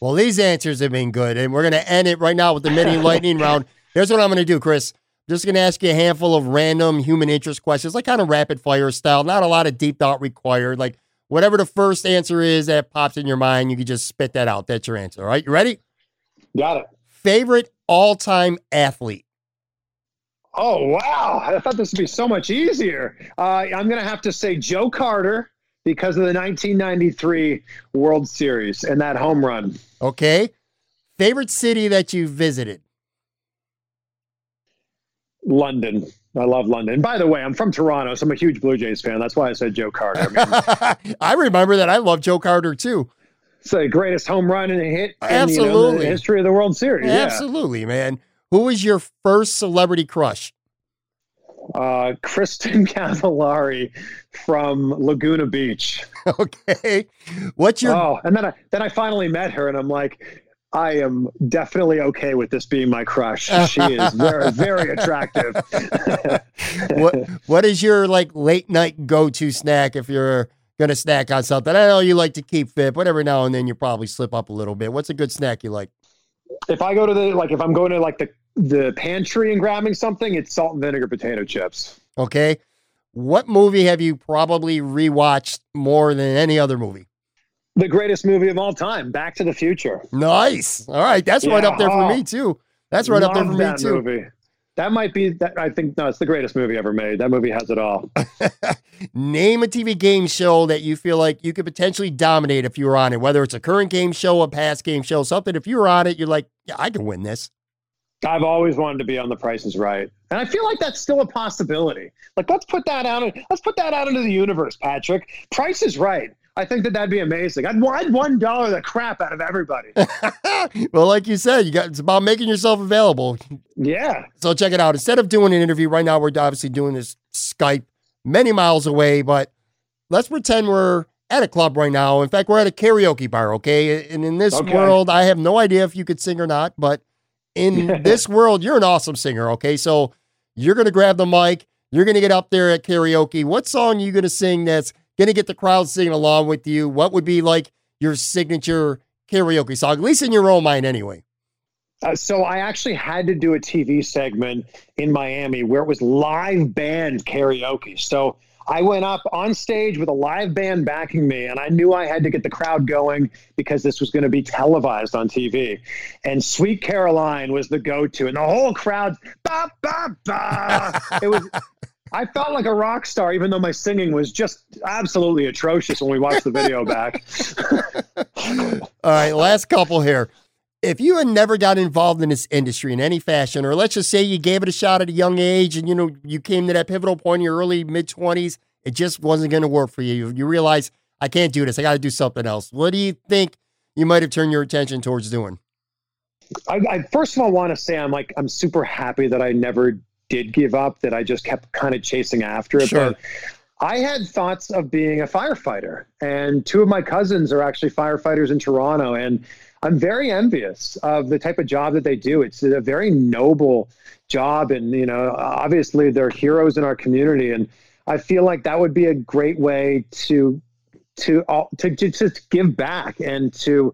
Well, these answers have been good, and we're going to end it right now with the mini lightning round. Here's what I'm going to do, Chris. I'm just going to ask you a handful of random human interest questions, like kind of rapid fire style. Not a lot of deep thought required. Like whatever the first answer is that pops in your mind, you can just spit that out. That's your answer. All right, you ready? Got it. Favorite all time athlete? Oh, wow. I thought this would be so much easier. Uh, I'm going to have to say Joe Carter because of the 1993 World Series and that home run. Okay. Favorite city that you visited? London. I love London. By the way, I'm from Toronto, so I'm a huge Blue Jays fan. That's why I said Joe Carter. I mean, I remember that. I love Joe Carter too. it's the greatest home run and hit in you know, Absolutely. the history of the World Series. Absolutely, man. Who was your first celebrity crush? Uh, Kristen Cavallari from Laguna Beach. Okay. What's your Oh, and then I then I finally met her, and I'm like, I am definitely okay with this being my crush. She is very very attractive. what what is your like late night go to snack if you're gonna snack on something? I know you like to keep fit, but every now and then you probably slip up a little bit. What's a good snack you like? if I go to the like if I'm going to like the the pantry and grabbing something, it's salt and vinegar potato chips. Okay. What movie have you probably rewatched more than any other movie? The greatest movie of all time, Back to the Future. Nice. All right. That's right up there for me too. That's right up there for me that too. Movie. That might be that I think no, it's the greatest movie ever made. That movie has it all. Name a TV game show that you feel like you could potentially dominate if you were on it, whether it's a current game show, a past game show, something. If you were on it, you're like, yeah, I can win this. I've always wanted to be on The Price is Right, and I feel like that's still a possibility. Like let's put that out. Let's put that out into the universe, Patrick. Price is Right. I think that that'd be amazing. I'd, I'd one dollar the crap out of everybody. well, like you said, you got it's about making yourself available. yeah. So check it out. Instead of doing an interview right now, we're obviously doing this Skype many miles away, but let's pretend we're at a club right now. In fact, we're at a karaoke bar, okay? And in this Okay. world, I have no idea if you could sing or not, but in this world, you're an awesome singer, okay? So you're going to grab the mic, you're going to get up there at karaoke. What song are you going to sing that's going to get the crowd singing along with you? What would be like your signature karaoke song, at least in your own mind, anyway? Uh, so I actually had to do a TV segment in Miami where it was live band karaoke. So I went up on stage with a live band backing me, and I knew I had to get the crowd going because this was going to be televised on TV. And Sweet Caroline was the go-to, and the whole crowd, ba ba ba. It was. I felt like a rock star, even though my singing was just absolutely atrocious when we watched the video back. All right, last couple here. If you had never got involved in this industry in any fashion, or let's just say you gave it a shot at a young age and you know you came to that pivotal point in your early mid twenties, it just wasn't going to work for you. You realize I can't do this. I got to do something else. What do you think you might have turned your attention towards doing? I, I first of all want to say I'm like I'm super happy that I never did give up. That I just kept kind of chasing after it. Sure. But I had thoughts of being a firefighter, and two of my cousins are actually firefighters in Toronto, and I'm very envious of the type of job that they do. It's a very noble job, and you know, obviously they're heroes in our community, and I feel like that would be a great way to to uh, to to just give back and to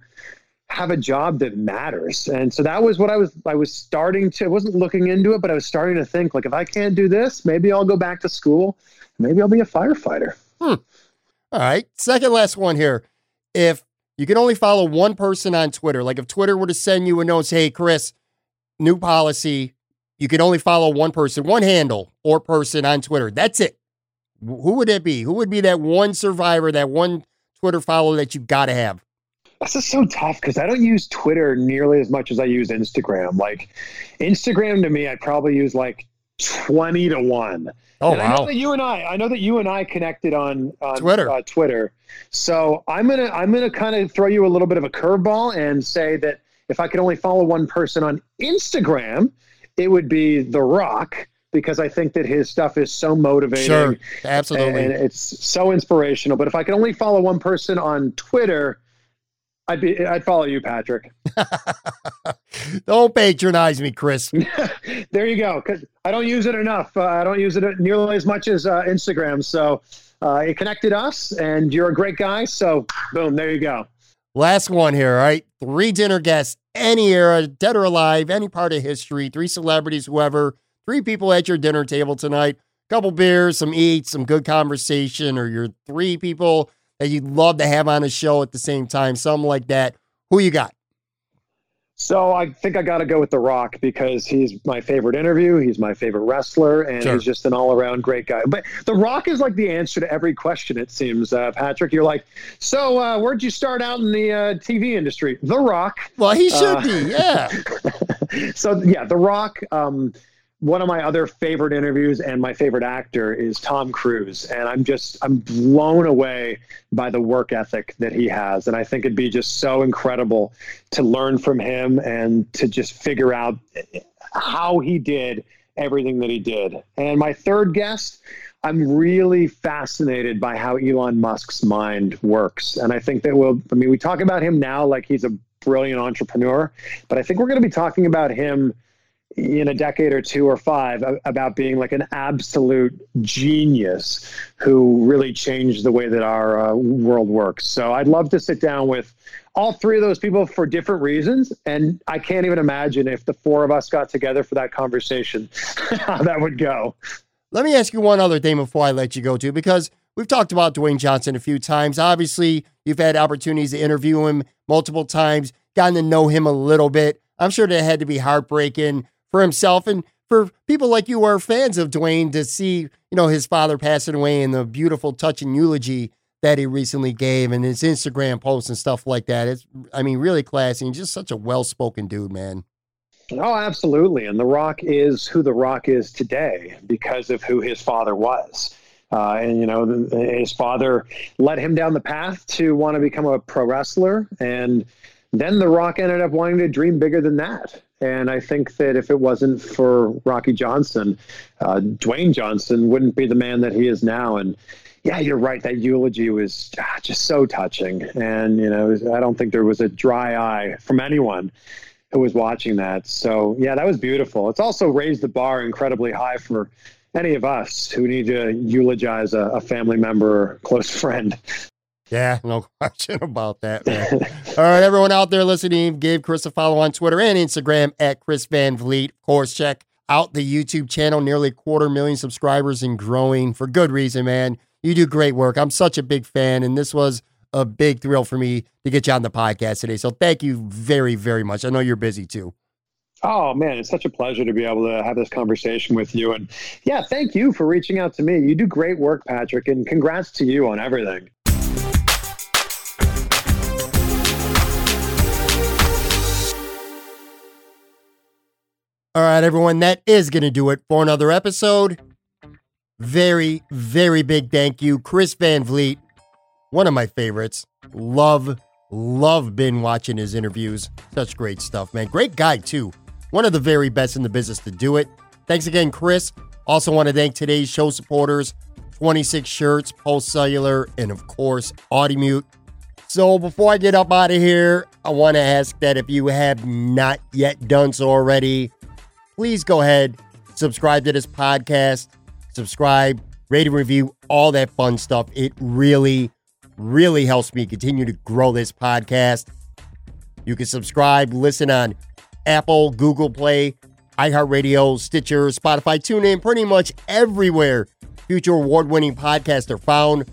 have a job that matters. And so that was what I was I was starting to I wasn't looking into it, but I was starting to think like if I can't do this, maybe I'll go back to school. Maybe I'll be a firefighter. Hmm. All right. Second last one here. If you can only follow one person on Twitter, like if Twitter were to send you a note, say, hey, Chris, new policy, you can only follow one person, one handle or person on Twitter. That's it. Who would it be? Who would be that one survivor, that one Twitter follower that you got to have? This is so tough because I don't use Twitter nearly as much as I use Instagram. Like Instagram to me, I probably use like 20 to 1. Oh, and wow. I know that you and I, I know that you and I connected on, on Twitter. Uh, Twitter. So I'm gonna I'm gonna kind of throw you a little bit of a curveball and say that if I could only follow one person on Instagram, it would be The Rock because I think that his stuff is so motivating. Sure. Absolutely. And it's so inspirational. But if I could only follow one person on Twitter, I'd be I'd follow you, Patrick. don't patronize me, Chris. there you go. 'Cause I don't use it enough. Uh, I don't use it nearly as much as uh, Instagram. So uh, it connected us, and you're a great guy. So boom, there you go. Last one here, all right? Three dinner guests, any era, dead or alive, any part of history, three celebrities, whoever, three people at your dinner table tonight, couple beers, some eats, some good conversation, or your three people that you'd love to have on a show at the same time, something like that. Who you got? So I think I got to go with The Rock because he's my favorite interview. He's my favorite wrestler, and Sure. he's just an all-around great guy. But The Rock is like the answer to every question. It seems, uh, Patrick. You're like, so uh, where'd you start out in the uh, TV industry? The Rock. Well, he should Uh, be, yeah. so yeah, The Rock. Um, one of my other favorite interviews and my favorite actor is Tom Cruise, and I'm just I'm blown away by the work ethic that he has, and I think it'd be just so incredible to learn from him and to just figure out how he did everything that he did. And my third guest. I'm really fascinated by how Elon Musk's mind works. And I think that we'll, I mean, we talk about him now like he's a brilliant entrepreneur, but I think we're going to be talking about him in a decade or two or five about being like an absolute genius who really changed the way that our uh, world works. So I'd love to sit down with all three of those people for different reasons. And I can't even imagine if the four of us got together for that conversation, how that would go. Let me ask you one other thing before I let you go, too, because we've talked about Dwayne Johnson a few times. Obviously, you've had opportunities to interview him multiple times, gotten to know him a little bit. I'm sure that had to be heartbreaking for himself and for people like you who are fans of Dwayne to see, you know, his father passing away and the beautiful touching eulogy that he recently gave and his Instagram posts and stuff like that. It's, I mean, really classy and just such a well spoken dude, man. Oh, absolutely. And The Rock is who The Rock is today because of who his father was. Uh, and, you know, his father led him down the path to want to become a pro wrestler. And then The Rock ended up wanting to dream bigger than that. And I think that if it wasn't for Rocky Johnson, uh, Dwayne Johnson wouldn't be the man that he is now. And yeah, you're right. That eulogy was ah, just so touching. And, you know, I don't think there was a dry eye from anyone who was watching that. So yeah, that was beautiful. It's also raised the bar incredibly high for any of us who need to eulogize a, a family member or close friend. Yeah, no question about that, man. All right, everyone out there listening, give Chris a follow on Twitter and Instagram at Chris Van Vliet. Of course, check out the YouTube channel, nearly a quarter million subscribers and growing for good reason, man. You do great work. I'm such a big fan, and this was a big thrill for me to get you on the podcast today. So thank you very, very much. I know you're busy too. Oh man, it's such a pleasure to be able to have this conversation with you. And yeah, thank you for reaching out to me. You do great work, Patrick, and congrats to you on everything. All right, everyone, that is going to do it for another episode. Very, very big thank you, Chris Van Vliet, one of my favorites. Love, love been watching his interviews. Such great stuff, man. Great guy, too. One of the very best in the business to do it. Thanks again, Chris. Also, want to thank today's show supporters 26 Shirts, Pulse Cellular, and of course, Audimute. So before I get up out of here, I want to ask that if you have not yet done so already, please go ahead, subscribe to this podcast, subscribe, rate and review, all that fun stuff. It really, really helps me continue to grow this podcast. You can subscribe, listen on Apple, Google Play, iHeartRadio, Stitcher, Spotify, TuneIn, pretty much everywhere future award winning podcasts are found.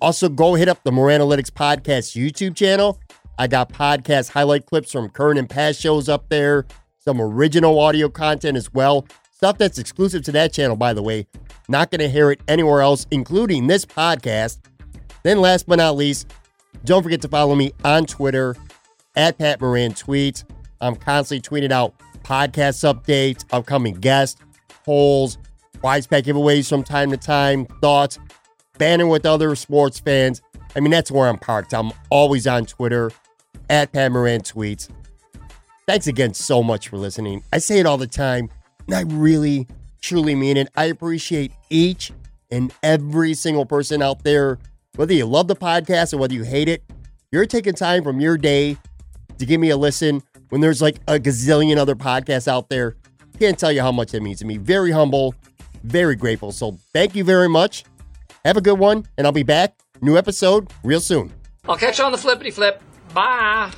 Also, go hit up the More Analytics Podcast YouTube channel. I got podcast highlight clips from current and past shows up there, some original audio content as well. Stuff that's exclusive to that channel, by the way. Not going to hear it anywhere else, including this podcast. Then, last but not least, don't forget to follow me on Twitter at Pat Moran Tweets. I'm constantly tweeting out podcast updates, upcoming guests, polls, prize pack giveaways from time to time, thoughts, banning with other sports fans. I mean, that's where I'm parked. I'm always on Twitter at Pat Moran Tweets. Thanks again so much for listening. I say it all the time, and I really, truly mean it. I appreciate each and every single person out there, whether you love the podcast or whether you hate it. You're taking time from your day to give me a listen when there's like a gazillion other podcasts out there. Can't tell you how much that means to me. Very humble, very grateful. So thank you very much. Have a good one, and I'll be back. New episode real soon. I'll catch you on the flippity flip. Bye.